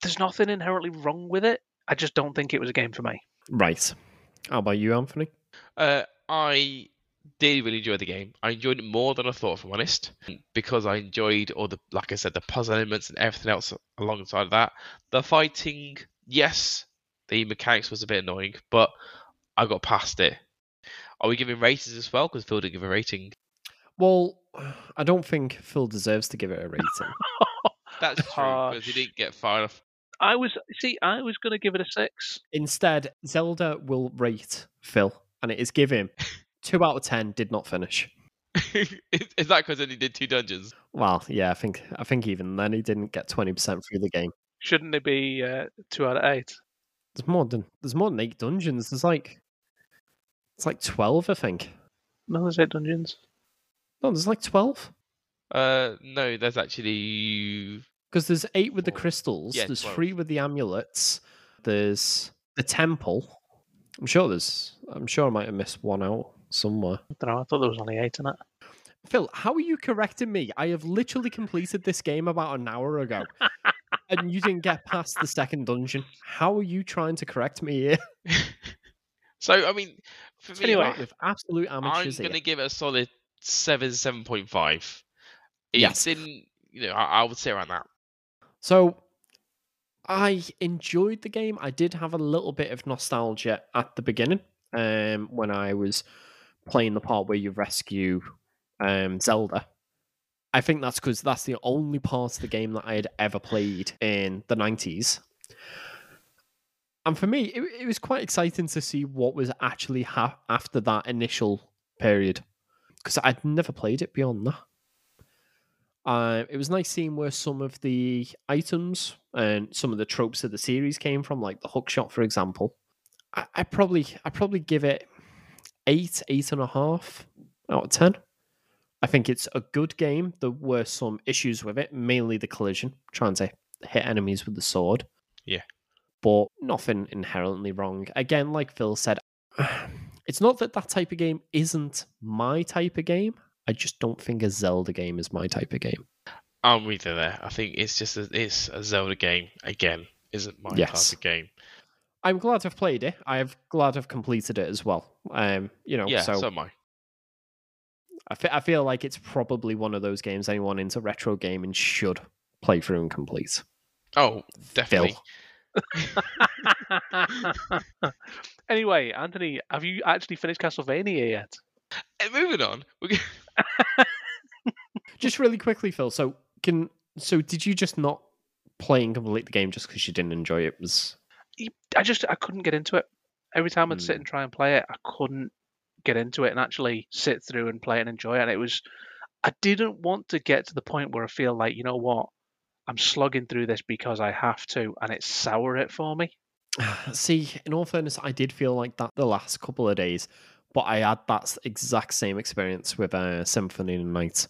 There's nothing inherently wrong with it. I just don't think it was a game for me. Right. How about you, Anthony? Uh, I did really enjoy the game. I enjoyed it more than I thought, if I'm honest, because I enjoyed all the, like I said, the puzzle elements and everything else alongside of that. The fighting, yes, the mechanics was a bit annoying, but I got past it. Are we giving ratings as well? Because Phil didn't give a rating. Well, I don't think Phil deserves to give it a rating. That's true because he didn't get far enough. I was see, I was going to give it a six. Instead, Zelda will rate Phil, and it is give him two out of ten. Did not finish. is, is that because only did two dungeons? Well, yeah, I think I think even then he didn't get twenty percent through the game. Shouldn't it be uh, two out of eight? There's more than there's more than eight dungeons. There's like it's like twelve, I think. No, there's eight dungeons. No, there's like twelve. Uh, no, there's actually Because there's eight with the crystals, Yeah, there's 12. three with the amulets, there's the temple. I'm sure there's I'm sure I might have missed one out somewhere. I don't know. I thought there was only eight in it. Phil, how are you correcting me? I have literally completed this game about an hour ago. and you didn't get past the second dungeon. How are you trying to correct me here? so. I mean, for me, Anyway, with absolute amateurs, I'm amateurs going to give it a solid seven, seven point five. It's Yes. in, you know, I, I would say around that. So I enjoyed the game. I did have a little bit of nostalgia at the beginning, um, when I was playing the part where you rescue um, Zelda. I think that's because that's the only part of the game that I had ever played in the 90s. And for me, it, it was quite exciting to see what was actually ha- after that initial period. Because I'd never played it beyond that. Uh, it was nice seeing where some of the items and some of the tropes of the series came from, like the hook shot, for example. I, I probably I probably give it eight, eight and a half out of ten. I think it's a good game. There were some issues with it, mainly the collision, trying to hit enemies with the sword. Yeah. But nothing inherently wrong. Again, like Phil said, it's not that that type of game isn't my type of game. I just don't think a Zelda game is my type of game. I'm with you there. I think it's just a, it's a Zelda game again. Isn't my Yes. type of game. I'm glad I've played it. I'm glad I've completed it as well. Um, you know, Yeah, so, so am I. I, fe- I feel like it's probably one of those games anyone into retro gaming should play through and complete. Oh, definitely. anyway, Anthony, have you actually finished Castlevania yet? Eh, moving on. We're g- Just really quickly, Phil. So can so did you just not play and complete the game just because you didn't enjoy it? Was I just I couldn't get into it. Every time I'd sit Hmm. and try and play it, I couldn't get into it and actually sit through and play and enjoy it. And it was I didn't want to get to the point where I feel like, you know what, I'm slugging through this because I have to and it's sour it for me. see, in all fairness, I did feel like that the last couple of days, but I had that exact same experience with uh, Symphony of the Night.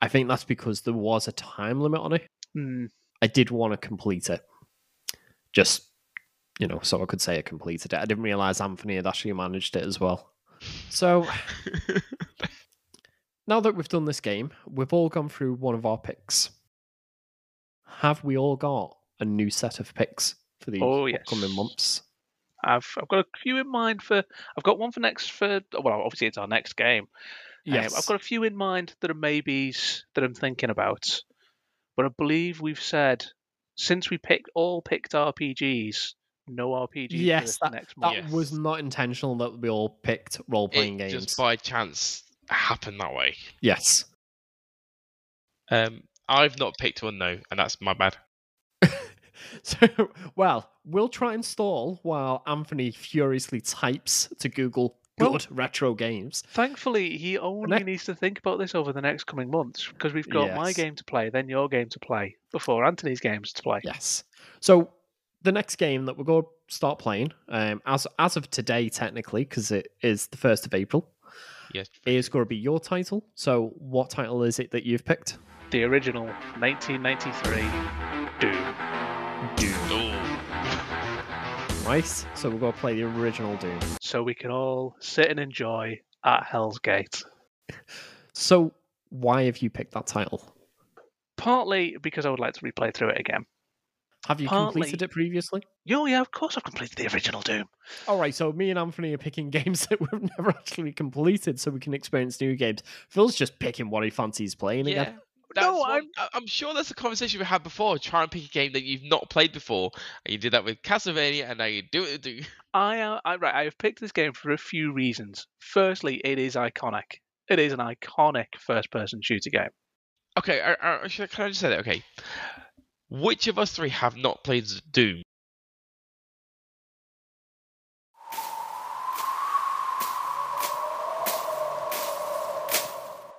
I think that's because there was a time limit on it. Hmm. I did want to complete it. Just, you know, so I could say I completed it. I didn't realize Anthony had actually managed it as well. So now that we've done this game, we've all gone through one of our picks. Have we all got a new set of picks for the Oh, upcoming yes. months? I've I've got a few in mind for I've got one for next for well obviously it's our next game. Um, I've got a few in mind that are maybes that I'm thinking about, but I believe we've said since we picked all picked RPGs, no RPG. Yes, that, next that. Yes. was not intentional that we all picked role playing games. just by chance happened that way. Yes. Um, I've not picked one though, and that's my bad. So, well, we'll try and stall while Anthony furiously types to Google Well- good retro games. Thankfully, he only next- needs to think about this over the next coming months because we've got my game to play, then your game to play, before Anthony's games to play. Yes. So the next game that we're going to start playing, um, as as of today, technically, because it is the first of April, Yes. is going to be your title. So, what title is it that you've picked? The original 1993 Doom. Ooh. Right. So we're going to play the original Doom. So we can all sit and enjoy at Hell's Gate. So, why have you picked that title? Partly because I would like to replay through it again. Have you Partly- completed it previously? Oh yeah, of course I've completed the original Doom. All right, so me and Anthony are picking games that we've never actually completed, so we can experience new games. Phil's just picking what he fancies playing Yeah. again. That's No, one- I'm- I- I'm sure that's a conversation we had before. Try and pick a game that you've not played before, and you did that with Castlevania, and now you do it. with Doom. I, uh, I right, I have picked this game for a few reasons. Firstly, it is iconic. It is an iconic first-person shooter game. Okay, uh, uh, should I- can I just say that? Okay, which of us three have not played Doom?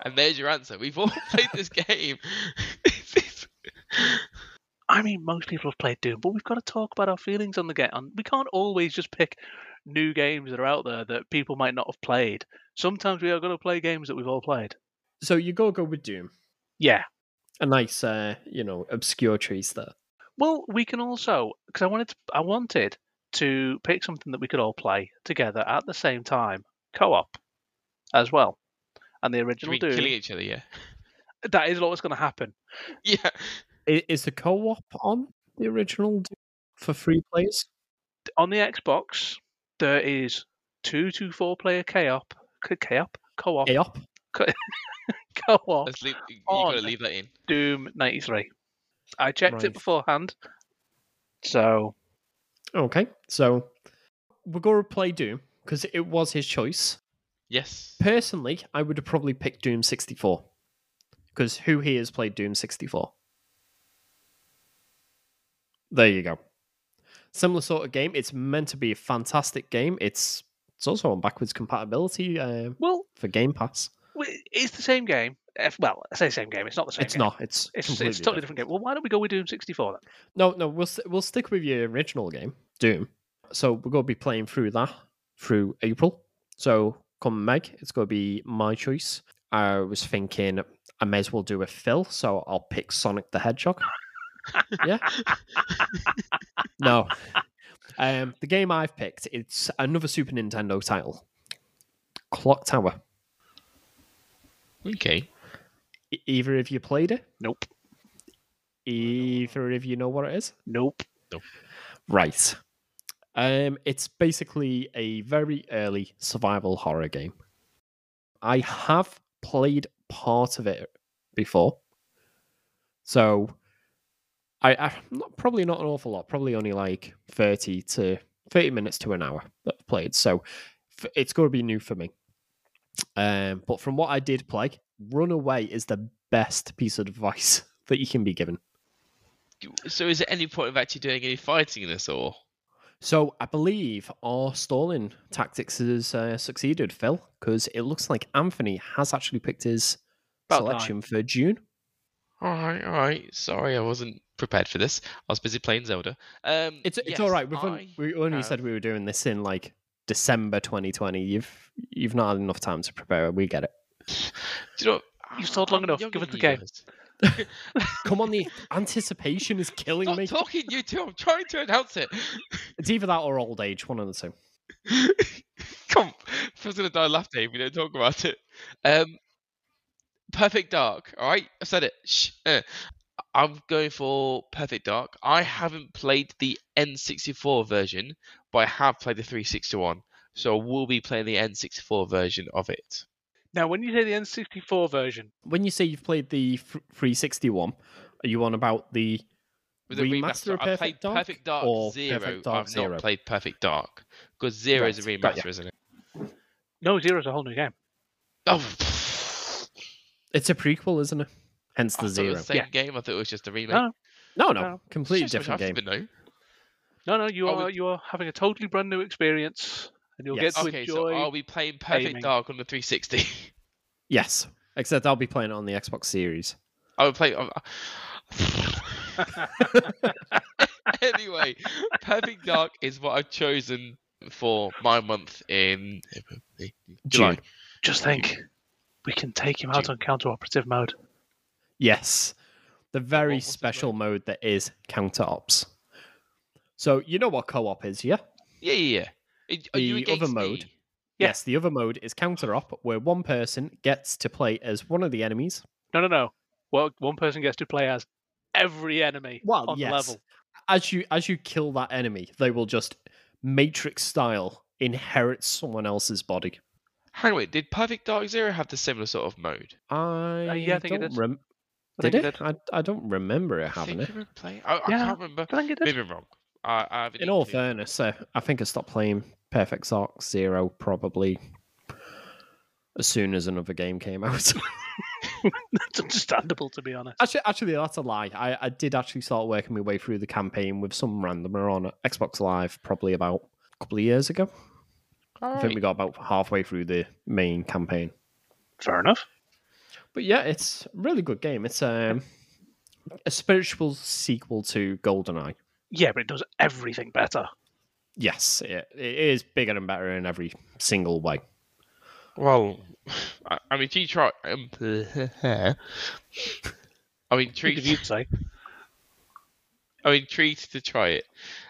And there's your answer. We've all played this game. I mean, most people have played Doom, but we've got to talk about our feelings on the game. And we can't always just pick new games that are out there that people might not have played. Sometimes we are going to play games that we've all played. So you go go with Doom. Yeah. A nice, uh, you know, obscure choice there. Well, we can also because I wanted to, I wanted to pick something that we could all play together at the same time, co-op, as well. And the original we Doom. killing each other? Yeah. That is what's going to happen. Yeah. I- Is the co-op on the original Doom for free players? On the Xbox, there is two to four player co-op, co-op, co-op, Co-op. co-op. Let's leave. You gotta leave that in. Doom 93. I checked Right. it beforehand. So, Okay, so we're going to play Doom because it was his choice. Yes. Personally, I would have probably picked Doom 64 because who here has played Doom 64? There you go. Similar sort of game. It's meant to be a fantastic game. It's it's also on backwards compatibility uh, well, for Game Pass. It's the same game. If, well, I say same game. It's not the same. It's game. not. It's It's, it's a totally different game. Well, why don't we go with Doom 64 then? No, no, we'll we'll stick with your original game, Doom. So we're going to be playing through that through April. So come Meg, it's going to be my choice. I was thinking I may as well do a Phil, so I'll pick Sonic the Hedgehog. yeah. no. Um, the game I've picked, it's another Super Nintendo title, Clock Tower. Okay. E- either of you played it? Nope. Either of you know what it is? Nope. Nope. Right. Um, it's basically a very early survival horror game. I have played part of it before, so I, I not, probably not an awful lot. Probably only like thirty to thirty minutes to an hour that I've played. So f- it's going to be new for me. Um, but from what I did play, Runaway is the best piece of advice that you can be given. So is there any point of actually doing any fighting in this, or So I believe our stalling tactics has uh, succeeded, Phil, because it looks like Anthony has actually picked his About selection for June. all right, all right. Sorry, I wasn't prepared for this. I was busy playing Zelda. Um, It's it's yes, all right. We've on- I we only have- said we were doing this in like December 2020. You've you've not had enough time to prepare. We get it. Do you know? You've stalled long enough. Give us than the game. Come on, the anticipation is killing Stop me. talking, you two. I'm trying to announce it. It's either that or old age, one of the two. Come, Phil's gonna die laughing if we don't talk about it. Um, Perfect Dark. All right, I said it. Shh. uh. I'm going for Perfect Dark. I haven't played the N64 version, but I have played the 361. So we'll be playing the N64 version of it. Now, when you say the N64 version, When you say you've played the f- 361, are you on about the With the remaster of I played Perfect Dark? Perfect Dark or Zero. Perfect Dark I've Zero? not played Perfect Dark because Zero is a Right, got ya. remaster, isn't it? no, Zero's a whole new game. Oh, It's a prequel, isn't it? Hence I the it zero. was the same Yeah. game. I thought it was just a remake. No, No, no, No. completely It's just different much game. I've been no, no. You Oh, are we- you are having a totally brand new experience, and you'll Yes. get to Okay, so enjoy. are we playing Perfect aiming. Dark on the 360? Yes, except I'll be playing it on the Xbox Series. I will play. Uh, anyway, Perfect Dark is what I've chosen for my month in July. June. Just think, we can take him out June. on counter operative mode. Yes, the very what's special mode that is counter ops. So you know what co-op is, yeah? Yeah, yeah, yeah. Are you The other mode- me? Yeah. Yes, the other mode is counter op, where one person gets to play as one of the enemies. No, no, no. Well, one person gets to play as every enemy Well, on yes. the level. As you as you kill that enemy, they will just Matrix style inherit someone else's body. Hang on, wait. Did Perfect Dark Zero have the similar sort of mode? I uh, yeah, I think it don't did. rem- I did think it? I, I don't remember it I having think it. you were playing. I, I can't remember. I think it did. Maybe I'm wrong. I, I haven't In all eaten fairness, uh, I think I stopped playing Perfect Dark Zero probably as soon as another game came out. That's understandable, to be honest. actually, actually, that's a lie. I, I did actually start working my way through the campaign with some randomer on Xbox Live probably about a couple of years ago. I think we got about halfway through the main campaign. Fair enough. But yeah, it's a really good game. It's um, a spiritual sequel to GoldenEye. Yeah, but it does everything better. Yes, it, it is bigger and better in every single way. Well, I, I mean, she tried. Um, I mean, What treat. did you say? I mean, treat to try it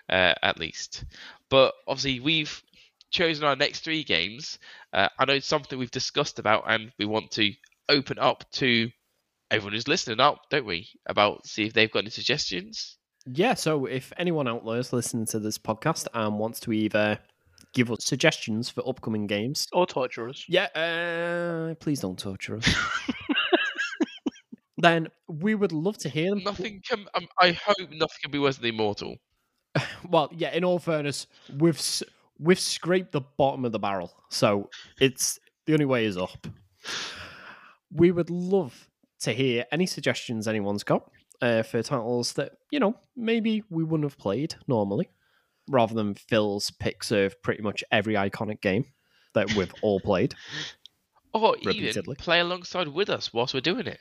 uh, at least. But obviously, we've chosen our next three games. Uh, I know it's something we've discussed about, and we want to open up to everyone who's listening up, don't we? About see if they've got any suggestions. Yeah, so if anyone out there is listening to this podcast and wants to either give us suggestions for upcoming games, Or torture us. yeah, uh, please don't torture us. then we would love to hear them. Nothing can. Um, I hope nothing can be worse than Immortal. Well, yeah. In all fairness, we've we've scraped the bottom of the barrel, so it's the only way is up. We would love to hear any suggestions anyone's got uh, for titles that you know maybe we wouldn't have played normally, rather than Phil's picks of pretty much every iconic game that we've all played. or even Repeatedly. play alongside with us whilst we're doing it.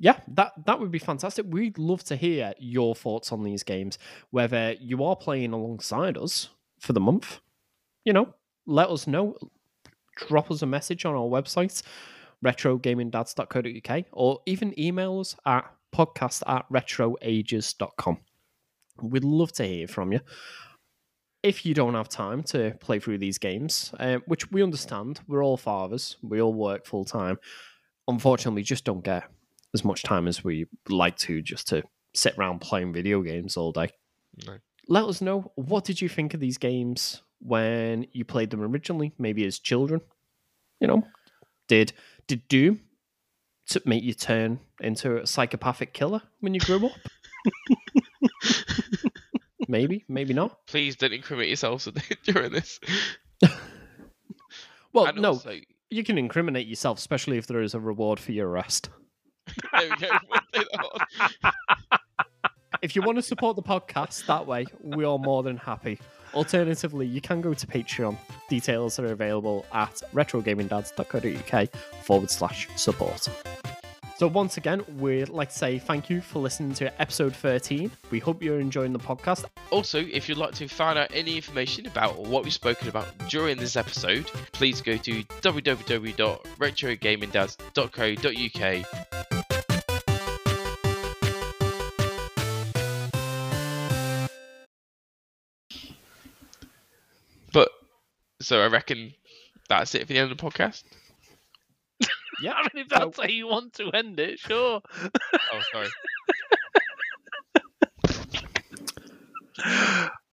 Yeah, that that would be fantastic. We'd love to hear your thoughts on these games, whether you are playing alongside us for the month. You know, let us know. Drop us a message on our website, retrogamingdads.co.uk, or even email us at podcast at retroages.com. We'd love to hear from you. If you don't have time to play through these games, uh, which we understand, we're all fathers, we all work full time. Unfortunately, just don't get as much time as we like to just to sit around playing video games all day. No. Let us know what did you think of these games when you played them originally, maybe as children. You know, did did Doom to make you turn into a psychopathic killer when you grew up? maybe, maybe not. Please don't incriminate yourself during this. Well, and no, also, you can incriminate yourself, especially if there is a reward for your arrest. there we go. We'll take that on. if you want to support the podcast that way, we are more than happy. Alternatively, you can go to Patreon. Details are available at retrogamingdads.co.uk forward slash support. So, once again, we'd like to say thank you for listening to episode 13. We hope you're enjoying the podcast. Also, if you'd like to find out any information about what we've spoken about during this episode, please go to www.retrogamingdads.co.uk But so I reckon that's it for the end of the podcast. Yeah. I mean, if that's how you want to end it, sure. Oh, sorry.